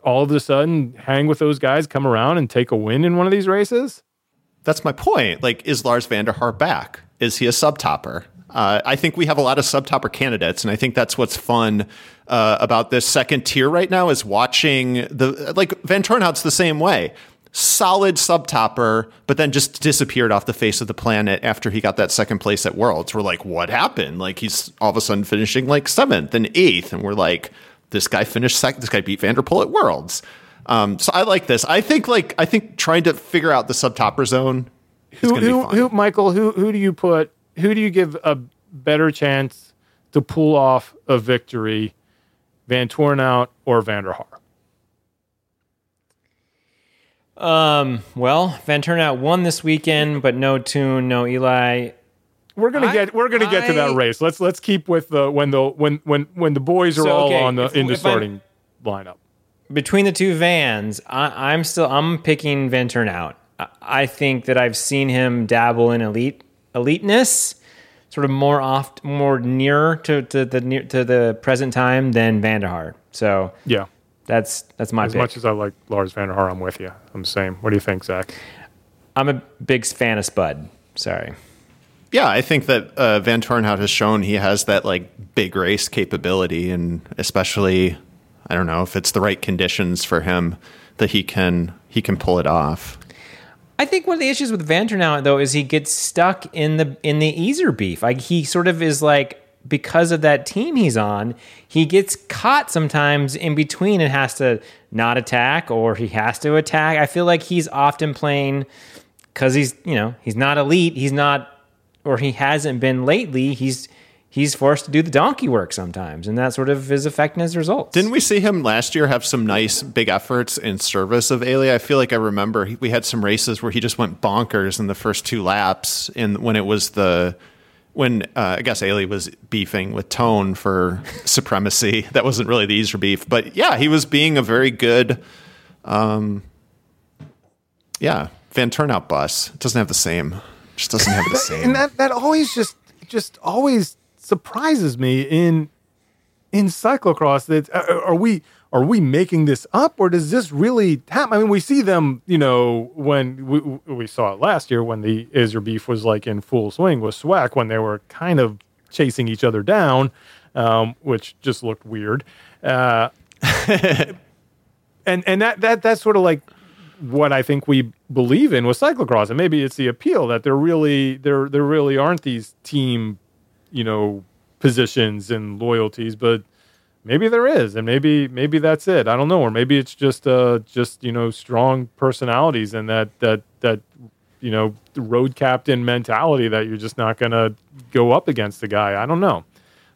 all of a sudden hang with those guys, come around and take a win in one of these races? That's my point. Like, is Lars Van der Haar back? is he a sub topper? Uh, I think we have a lot of sub topper candidates, and I think that's what's fun uh, about this second tier right now is watching the like Vanthourenhout's the same way. Solid sub topper, but then just disappeared off the face of the planet after he got that second place at Worlds. We're like, what happened? Like he's all of a sudden finishing like seventh and eighth, and we're like, this guy finished second. This guy beat Van der Poel at Worlds. Um, so I like this. I think like I think trying to figure out the sub topper zone. Is Who, who, who, Michael? Who, who do you put? Who do you give a better chance to pull off a victory, Vanthourenhout or Van der Haar? Um, well, Vanthourenhout won this weekend, but no Toon, no Eli. We're gonna I- get we're gonna get to that race. Let's let's keep with the when the when when when the boys are So, all okay, on the if- in the if I'm- starting lineup. Between the two vans, I, I'm still I'm picking Vanthourenhout. I, I think that I've seen him dabble in elite eliteness, sort of more off, more near to, to the near to the present time than Van der Haar. So Yeah. that's that's my As pick. much as I like Lars Van der Haar, I'm with you. I'm the same. What do you think, Zach? I'm a big fan of Spud. Sorry. Yeah, I think that uh, Vanthourenhout has shown he has that like big race capability, and especially, I don't know if it's the right conditions for him that he can he can pull it off. I think one of the issues with Vanthourenhout though is he gets stuck in the in the easer beef. Like he sort of is like because of that team he's on, he gets caught sometimes in between and has to not attack or he has to attack. I feel like he's often playing because he's you know he's not elite. He's not or he hasn't been lately. He's he's forced to do the donkey work sometimes, and that sort of is affecting his results. Didn't we see him last year have some nice big efforts in service of Eli? I feel like I remember he, we had some races where he just went bonkers in the first two laps, and when it was the when uh, I guess Eli was beefing with Toon for supremacy. That wasn't really the easier beef, but yeah, he was being a very good, um, yeah, Vanthourenhout bus. It doesn't have the same. Just doesn't have the same. and that that always just just always surprises me in in cyclocross that uh, are we are we making this up or does this really happen? I mean, we see them, you know, when we, we saw it last year when the Iser beef was like in full swing with Sweeck when they were kind of chasing each other down, um, which just looked weird. Uh, and and that that that's sort of like what I think we believe in with cyclocross, and maybe it's the appeal that there really there there really aren't these team, you know, positions and loyalties, but maybe there is, and maybe maybe that's it. I don't know, or maybe it's just uh just you know strong personalities and that that that you know road captain mentality that you're just not gonna go up against the guy. I don't know,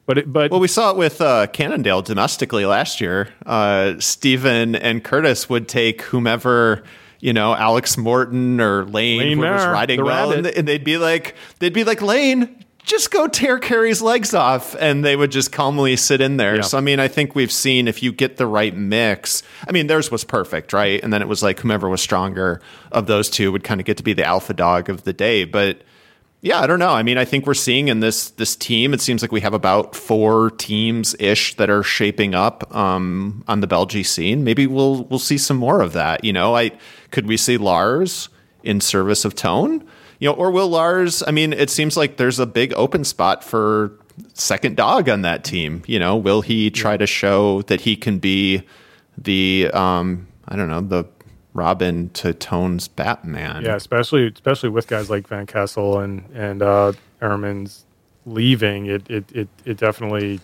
but it, but Well, we saw it with uh, Cannondale domestically last year. Uh, Steven and Curtis would take whomever, you know, Alex Morton or Lane, Lane who was riding well, and they'd be like, they'd be like, Lane, just go tear Kerry's legs off, and they would just calmly sit in there. Yeah. So, I mean, I think we've seen if you get the right mix. I mean, theirs was perfect, right? And then it was like whomever was stronger of those two would kind of get to be the alpha dog of the day, but. Yeah, I don't know. I mean, I think we're seeing in this this team. It seems like we have about four teams ish that are shaping up um, on the Belgian scene. Maybe we'll we'll see some more of that. You know, I could we see Lars in service of Toon? You know, or will Lars? I mean, it seems like there's a big open spot for second dog on that team. You know, will he try to show that he can be the um, I don't know the Robin to Toon's Batman? Yeah, especially especially with guys like Van Kessel and and uh, Hermans leaving, it it it, it definitely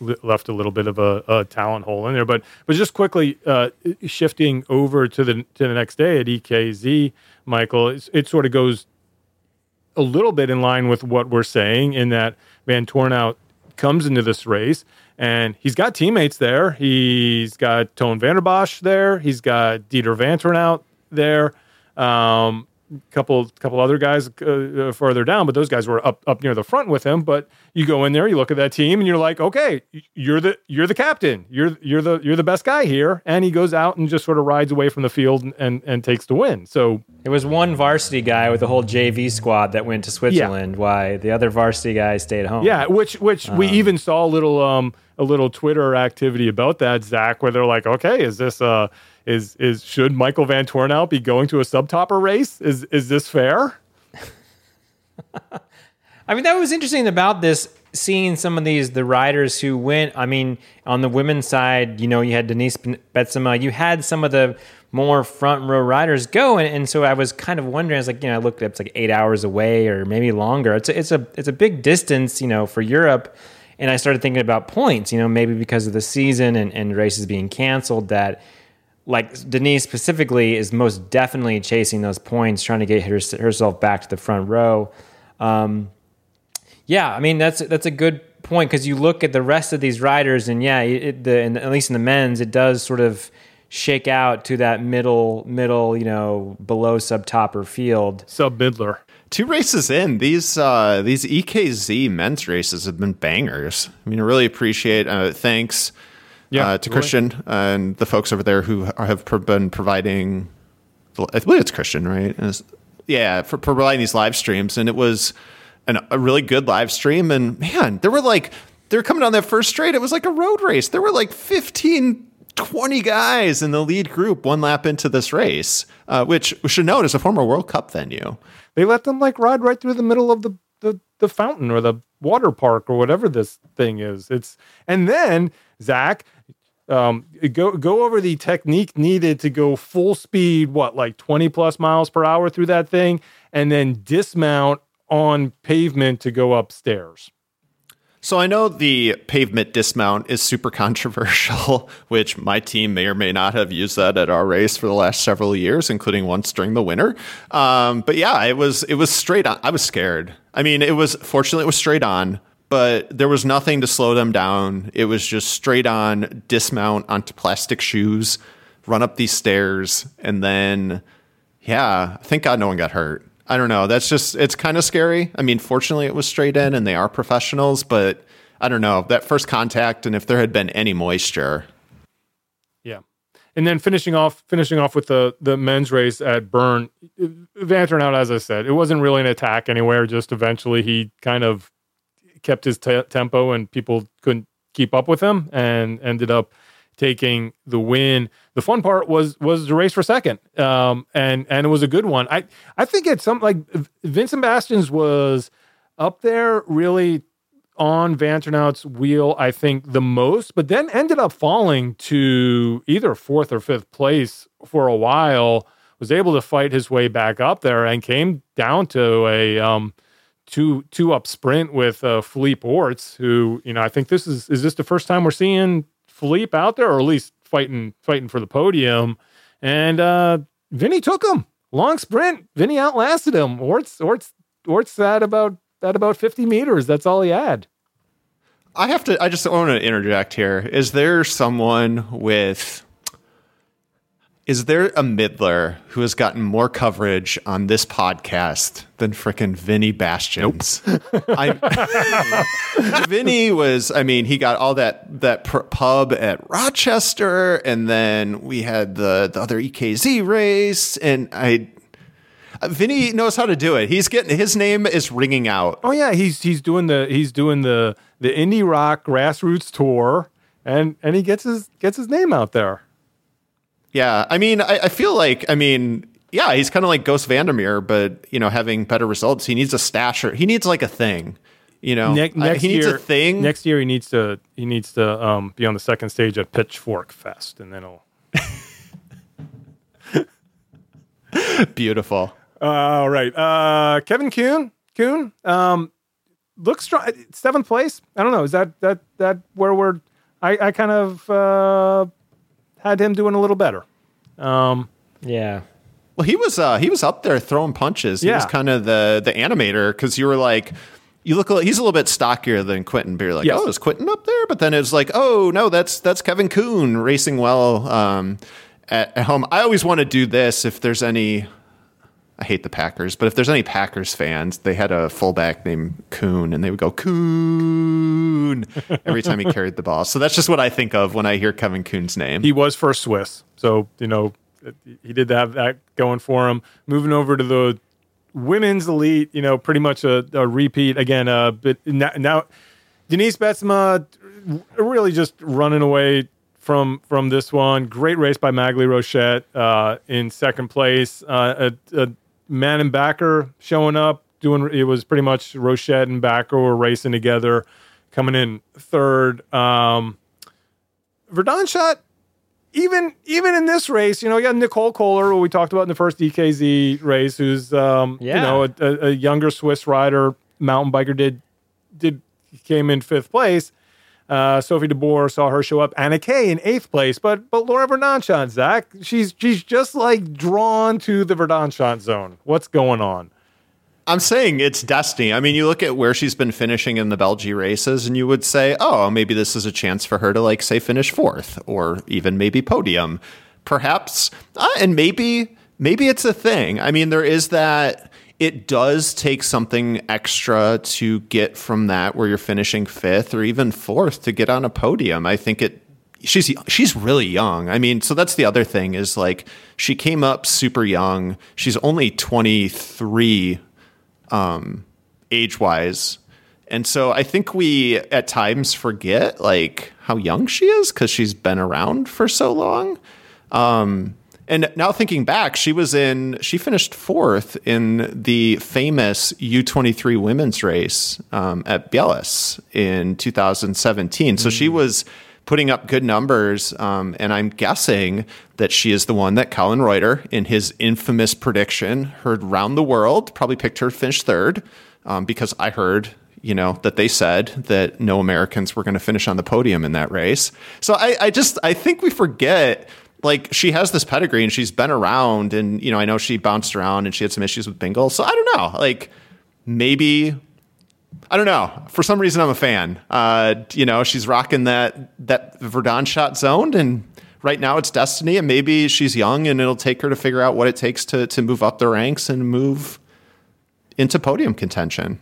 left a little bit of a, a talent hole in there. But but just quickly uh, shifting over to the to the next day at EKZ, Michael, it sort of goes a little bit in line with what we're saying in that Vanthourenhout comes into this race and he's got teammates there. He's got Toon Vandebosch there. He's got Dieter Vanthourenhout there. Um, couple couple other guys uh, further down, but those guys were up up near the front with him. But you go in there, you look at that team, and you're like, okay, you're the you're the captain. You're you're the you're the best guy here. And he goes out and just sort of rides away from the field and and, and takes the win. So it was one varsity guy with the whole JV squad that went to Switzerland. Why the other varsity guy stayed home? Yeah, which which we even saw a little um a little Twitter activity about that, Zach, where they're like, okay, is this uh is is should Michael Vanthourenhout be going to a subtopper race? Is is this fair? I mean, that was interesting about this. Seeing some of these the riders who went. I mean, on the women's side, you know, you had Denise Betsema. You had some of the more front row riders go, and, and so I was kind of wondering. I was like, you know, I looked up, it's like eight hours away or maybe longer. It's a, it's a it's a big distance, you know, for Europe. And I started thinking about points. You know, maybe because of the season and, and races being canceled, that like Denise specifically is most definitely chasing those points, trying to get her, herself back to the front row. Um, yeah, I mean that's that's a good point because you look at the rest of these riders, and yeah, it, the, at least in the men's, it does sort of shake out to that middle, middle, you know, below sub topper field. Sub middler. Two races in, these uh, these EKZ men's races have been bangers. I mean, I really appreciate. Uh, thanks, yeah, uh, to really. Christian and the folks over there who have been providing. I believe it's Christian, right? yeah, for providing these live streams, and it was an, a really good live stream. And man, there were like, they were coming down that first straight. It was like a road race. There were like 15, 20 guys in the lead group one lap into this race, uh, which we should note is a former World Cup venue. They let them like ride right through the middle of the, the, the fountain or the water park or whatever this thing is. It's and then Zach, um, go go over the technique needed to go full speed, what like twenty plus miles per hour through that thing, and then dismount on pavement to go upstairs. So I know the pavement dismount is super controversial, which my team may or may not have used that at our race for the last several years, including once during the winter. Um, but yeah, it was it was straight on. I was scared. I mean, it was fortunately it was straight on, but there was nothing to slow them down. It was just straight on dismount onto plastic shoes, run up these stairs, and then yeah, thank God no one got hurt. I don't know. That's just it's kind of scary. I mean, fortunately, it was straight in, and they are professionals. But I don't know that first contact, and if there had been any moisture. Yeah, and then finishing off, finishing off with the the men's race at Burn Bern, Vanthourenhout, as I said, it wasn't really an attack anywhere. Just eventually, he kind of kept his t- tempo, and people couldn't keep up with him, and ended up taking the win. The fun part was was the race for second, um, and and it was a good one. I I think it's some like Vincent Baestaens was up there really on Vanthourenhout's wheel. I think the most, but then ended up falling to either fourth or fifth place for a while. Was able to fight his way back up there and came down to a um, two two up sprint with uh, Felipe Orts, who you know I think this is is this the first time we're seeing Philippe out there, or at least fighting fighting for the podium. And uh, Vinny took him long sprint. Vinny outlasted him. Orts Orts Orts at about at about fifty meters. That's all he had. I have to. I just want to interject here. Is there someone with is there a middler who has gotten more coverage on this podcast than frickin' Vinny Baestaens? Nope. I, Vinny was, I mean, he got all that that pub at Rochester, and then we had the the other EKZ race, and I. Vinny knows how to do it. He's getting his name is ringing out. Oh yeah, he's he's doing the he's doing the the indie rock grassroots tour, and and he gets his gets his name out there. Yeah, I mean, I, I feel like, I mean, yeah, he's kind of like Gosse van der Meer, but you know, having better results. He needs a stasher. He needs like a thing. You know, ne- next he year, needs a thing. Next year, he needs to he needs to um, be on the second stage at Pitchfork Fest, and then he'll. Beautiful. Uh, all right, uh, Kevin Kuhn. Kuhn um, looks strong. Seventh place. I don't know. Is that that that where we're? I I kind of uh, had him doing a little better. Um, yeah. Well, he was uh, he was up there throwing punches. He yeah. was kind of the the animator because you were like, you look he's a little bit stockier than Quentin. But you're like, yes. oh, is Quentin up there? But then it's like, oh no, that's that's Kevin Kuhn racing well um, at, at home. I always want to do this if there's any I hate the Packers, but if there's any Packers fans, they had a fullback named Kuhn, and they would go Coon every time he carried the ball. So that's just what I think of when I hear Kevin Kuhn's name. He was first Swiss, so you know he did have that going for him. Moving over to the women's elite, you know, pretty much a, a repeat again. Uh, but now, now Denise Betsema really just running away from from this one. Great race by Maghalie Rochette uh, in second place. Uh, a, a Manon Bakker showing up doing. It was pretty much Rochette and Bakker were racing together, coming in third. Um, Verdonschot even even in this race, you know, you got Nicole Koller, who we talked about in the first EKZ race, who's um, Yeah. you know a, a, a younger Swiss rider, mountain biker, did did came in fifth place. Uh, Sophie de Boer saw her show up. Anna Kay in eighth place, but but Laura Verdonschot, Zach, she's she's just like drawn to the Verdonschot zone. What's going on? I'm saying it's destiny. I mean, you look at where she's been finishing in the Belgian races, and you would say, oh, maybe this is a chance for her to, like, say, finish fourth or even maybe podium. Perhaps, uh, and maybe, maybe it's a thing. I mean, there is that. It does take something extra to get from that where you're finishing fifth or even fourth to get on a podium. I think it she's she's really young. I mean, so that's the other thing is like she came up super young. She's only 23 um age wise. And so I think we at times forget like how young she is cuz she's been around for so long. Um and now thinking back, she was in she finished 4th in the famous U23 women's race um, at Bieles in 2017. So she was putting up good numbers. Um, and I'm guessing that she is the one that Colin Reuter, in his infamous prediction, heard round the world, probably picked her to finish third um, because I heard. You know that they said that no Americans were going to finish on the podium in that race. So I, I just I think we forget like she has this pedigree and she's been around and you know I know she bounced around and she had some issues with Bingle. So I don't know. Like maybe I don't know. For some reason, I'm a fan. Uh, you know, she's rocking that that Verdonschot zoned and right now it's destiny. And maybe she's young, and it'll take her to figure out what it takes to to move up the ranks and move into podium contention.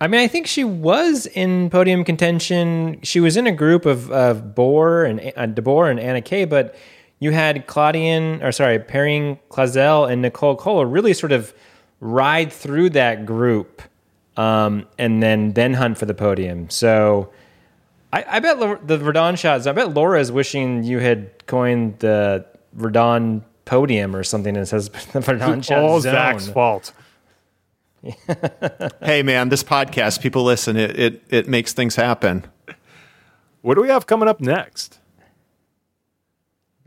I mean, I think she was in podium contention. She was in a group of of Boer and uh, de Boer and Anna Kay, but you had Claudian, or sorry, Perrine Clauzel and Nicole Koller really sort of ride through that group, um, and then then hunt for the podium. So. I, I bet the Verdonschots. I bet Laura is wishing you had coined the Verdon podium or something that says the Verdonschot All zone. Zach's fault. hey, man, this podcast, people listen. It it it makes things happen. What do we have coming up next?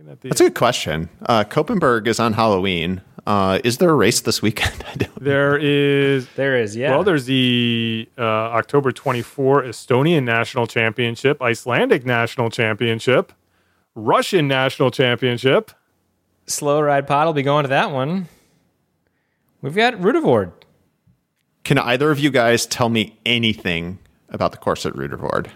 Looking at the- That's a good question. Uh, Koppenberg is on Halloween. Uh, is there a race this weekend? I don't. there is There is, yeah. Well, there's the uh, October 24 Estonian National Championship, Icelandic National Championship, Russian National Championship. Slow Ride Pod will be going to that one. We've got Ruddervoorde. Can either of you guys tell me anything about the course at Ruddervoorde?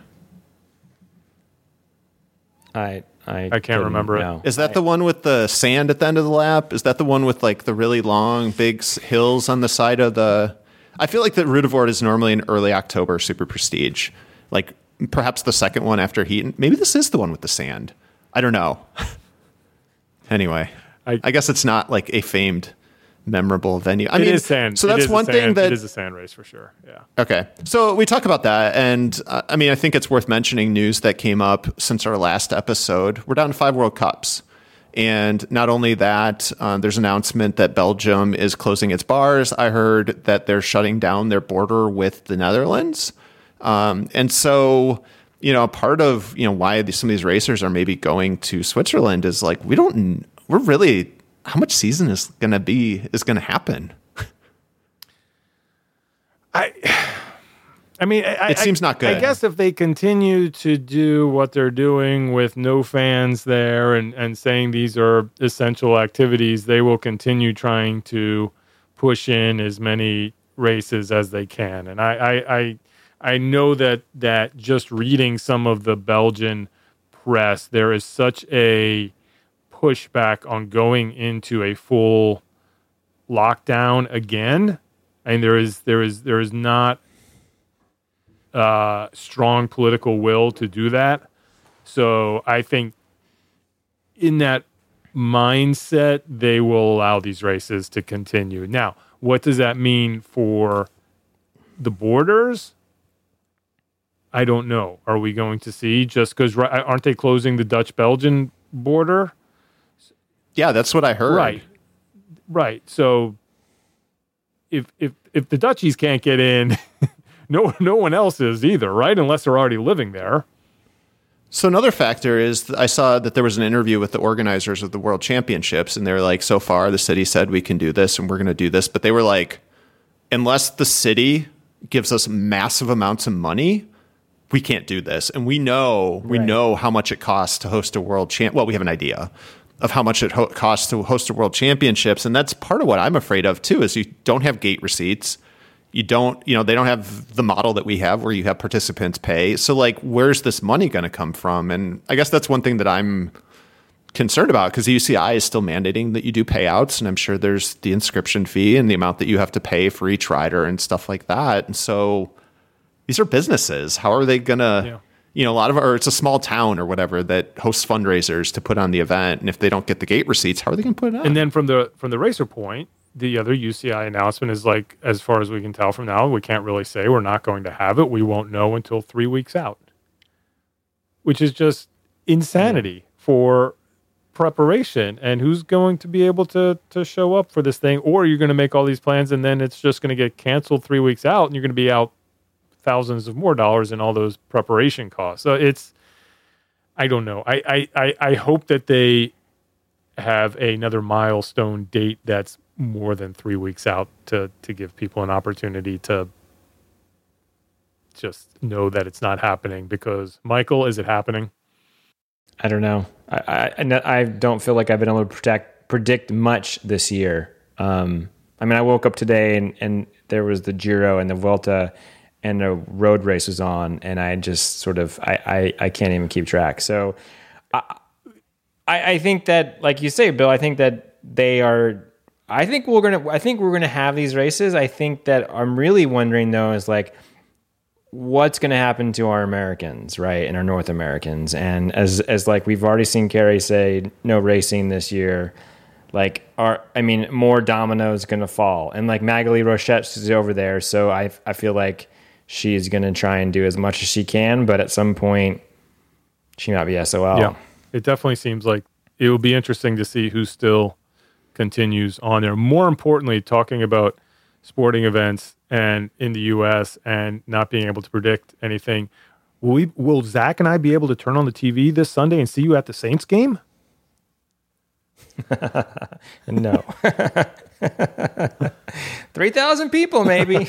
I I, I can't remember it. know. Is that the one with the sand at the end of the lap? Is that the one with like the really long, big hills on the side of the? I feel like that Ruddervoorde is normally an early October super prestige, like perhaps the second one after Heat. Maybe this is the one with the sand. I don't know. anyway, I- I, guess it's not like a famed, memorable venue. I It mean, is sand. So that's one thing sand- that it is a sand race for sure. Yeah. Okay. So we talk about that. And uh, I mean, I think it's worth mentioning news that came up since our last episode. We're down to five World Cups. And not only that, uh, there's an announcement that Belgium is closing its bars. I heard that they're shutting down their border with the Netherlands. Um, and so, you know, part of, you know, why these, some of these racers are maybe going to Switzerland is like, we don't, we're really, how much season is going to be, is going to happen? I I mean, I, It seems not good. I guess if they continue to do what they're doing with no fans there and, and saying these are essential activities, they will continue trying to push in as many races as they can. And I, I, I, I know that that just reading some of the Belgian press, there is such a pushback on going into a full lockdown again. Mean, there is there is there is not uh, strong political will to do that. So I think in that mindset, they will allow these races to continue. Now, what does that mean for the borders? I don't know. Are we going to see just because aren't they closing the Dutch Belgian border? Yeah, that's what I heard. Right. Right. So if if if the Dutchies can't get in, no no one else is either, right? Unless they're already living there. So another factor is I saw that there was an interview with the organizers of the World Championships, and they're like, "So far, the city said we can do this, and we're going to do this," but they were like, "Unless the city gives us massive amounts of money, we can't do this." And we know we Right. know how much it costs to host a World Champ. Well, we have an idea of how much it ho- costs to host a World Championships, and that's part of what I'm afraid of too. Is you don't have gate receipts you don't you know they don't have the model that we have where you have participants pay so like where's this money going to come from and i guess that's one thing that i'm concerned about because the uci is still mandating that you do payouts and i'm sure there's the inscription fee and the amount that you have to pay for each rider and stuff like that and so these are businesses how are they going to Yeah. You know a lot of or it's a small town or whatever that hosts fundraisers to put on the event and if they don't get the gate receipts how are they going to put it on And then from the from the racer point, the other UCI announcement is like, as far as we can tell from now, we can't really say we're not going to have it. We won't know until three weeks out, which is just insanity for preparation. And who's going to be able to to show up for this thing? Or you're going to make all these plans and then it's just going to get canceled three weeks out, and you're going to be out thousands of more dollars in all those preparation costs. So it's, I don't know. I I I, I hope that they have another milestone date that's more than three weeks out to to give people an opportunity to just know that it's not happening because michael is it happening I don't know. I, I I don't feel like I've been able to protect, predict much this year. Um, I mean, I woke up today and, and there was the Giro and the Vuelta and a road race was on, and I just sort of I I, I can't even keep track. So I, I think that, like you say, Bill, I think that they are. I think we're gonna. I think we're gonna have these races. I think that I'm really wondering though is like what's going to happen to our Americans, right, and our North Americans, and as as like we've already seen Kerry say, no racing this year. Like, are I mean, more dominoes going to fall, and like Maghalie Rochette is over there, so I I feel like she's going to try and do as much as she can, but at some point, she might be SOL. yeah it definitely seems like it will be interesting to see who still continues on there more importantly talking about sporting events and in the us and not being able to predict anything will we will zach and i be able to turn on the tv this sunday and see you at the saints game No. 3,000 people, maybe.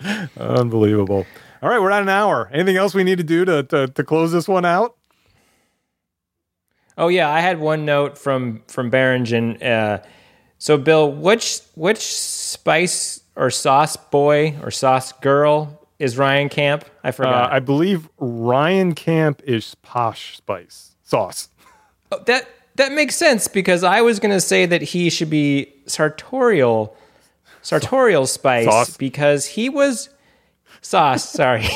Unbelievable. All right, we're at an hour. Anything else we need to do to, to, to close this one out? Oh yeah, I had one note from from Beringen. Uh, so Bill, which which spice or sauce boy or sauce girl is Ryan Kamp? I Uh, forgot. I believe Ryan Kamp is posh spice sauce. Oh, that that makes sense because I was going to say that he should be sartorial sartorial spice Sauce. because he was sauce. Sorry,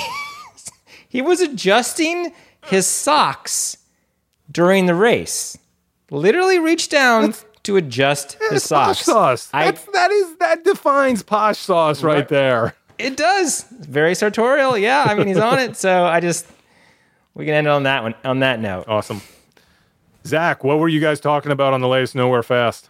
he was adjusting his socks during the race. Literally reached down to adjust his It's posh socks. sauce. I- That's, that is that defines posh sauce right, Right. there. It does. Very sartorial. Yeah, I mean he's on it. So I just we can end it on that one on that note. Awesome. Zach, what were you guys talking about on the latest Nowhere Fast?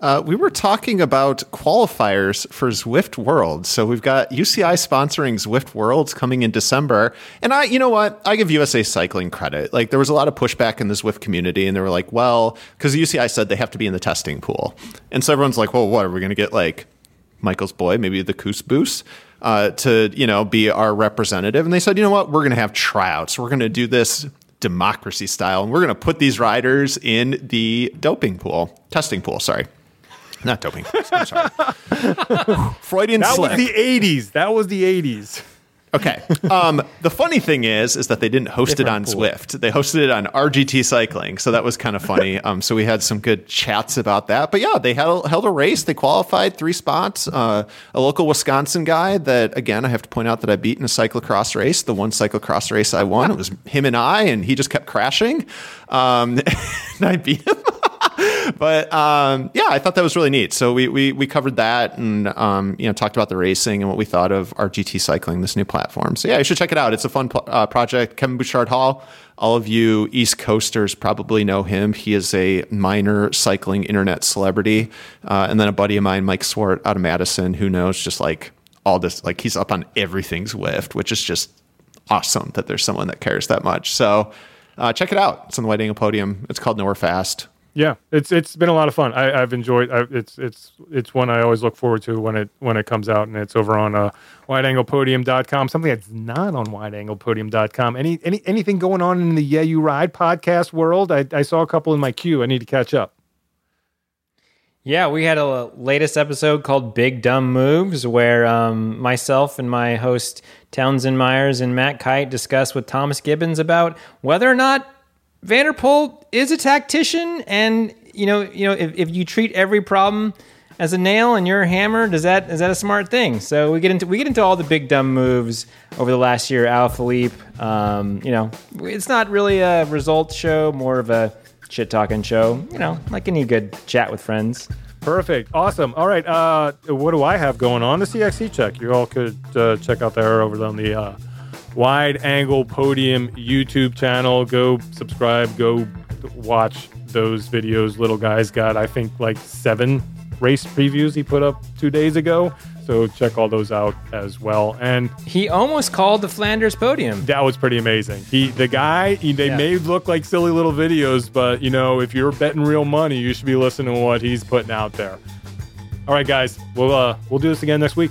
Uh, we were talking about qualifiers for Zwift World. So we've got UCI sponsoring Zwift Worlds coming in December. And I, you know what? I give USA Cycling credit. Like there was a lot of pushback in the Zwift community, and they were like, well, because UCI said they have to be in the testing pool. And so everyone's like, well, what? Are we going to get like Michael's boy, maybe the Coos Boos, uh, to, you know, be our representative? And they said, you know what? We're going to have tryouts. We're going to do this democracy style, and we're going to put these riders in the doping pool, testing pool, sorry. Not doping. I'm sorry. Freudian That slip. was the 80s. That was the 80s. okay. Um, the funny thing is, is that they didn't host it on. Zwift. They hosted it on RGT Cycling, so that was kind of funny. Um, so we had some good chats about that. But yeah, they held, held a race. They qualified three spots. Uh, a local Wisconsin guy that, again, I have to point out that I beat in a cyclocross race. The one cyclocross race I won, it was him and I, and he just kept crashing. Um, and I beat him. But um, yeah, I thought that was really neat. So we we, we covered that and um, you know talked about the racing and what we thought of RGT Cycling, this new platform. So yeah, you should check it out. It's a fun uh, project. Kevin Bouchard Hall. All of you East Coasters probably know him. He is a minor cycling internet celebrity. Uh, and then a buddy of mine, Mike Swart out of Madison, who knows just like all this, like he's up on everything Zwift, which is just awesome that there's someone that cares that much. So uh, check it out. It's on the Wide Angle Podium. It's called Nowhere Fast. Yeah, it's it's been a lot of fun. I, have enjoyed. I, it's it's it's one I always look forward to when it when it comes out, and it's over on uh, wideanglepodium.com. Something that's not on wideanglepodium.com. Any any anything going on in the Yeah You Ride podcast world? I, I saw a couple in my queue. I need to catch up. Yeah, we had a latest episode called Big Dumb Moves, where um, myself and my host Townsend Myers and Matt Kite discuss with Thomas Gibbons about whether or not Van der Poel is a tactician, and you know, you know, if, if you treat every problem as a nail and you're a hammer, does that is that a smart thing? So we get into we get into all the big dumb moves over the last year. Alaphilippe, um, you know, it's not really a results show, more of a shit talking show. You know, like any good chat with friends. Perfect. Awesome. All right. Uh, what do I have going on? The CXC check. You all could uh, check out there over on the uh, Wide Angle Podium YouTube channel. Go subscribe. Go watch those videos. Little guy's got, I think, like seven race previews he put up two days ago. So check all those out as well. And he almost called the Flanders podium. That was pretty amazing. He, the guy, he, they yeah. may look like silly little videos, but you know, if you're betting real money, you should be listening to what he's putting out there. All right, guys, we'll uh, we'll do this again next week.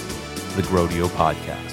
the Groadio Podcast.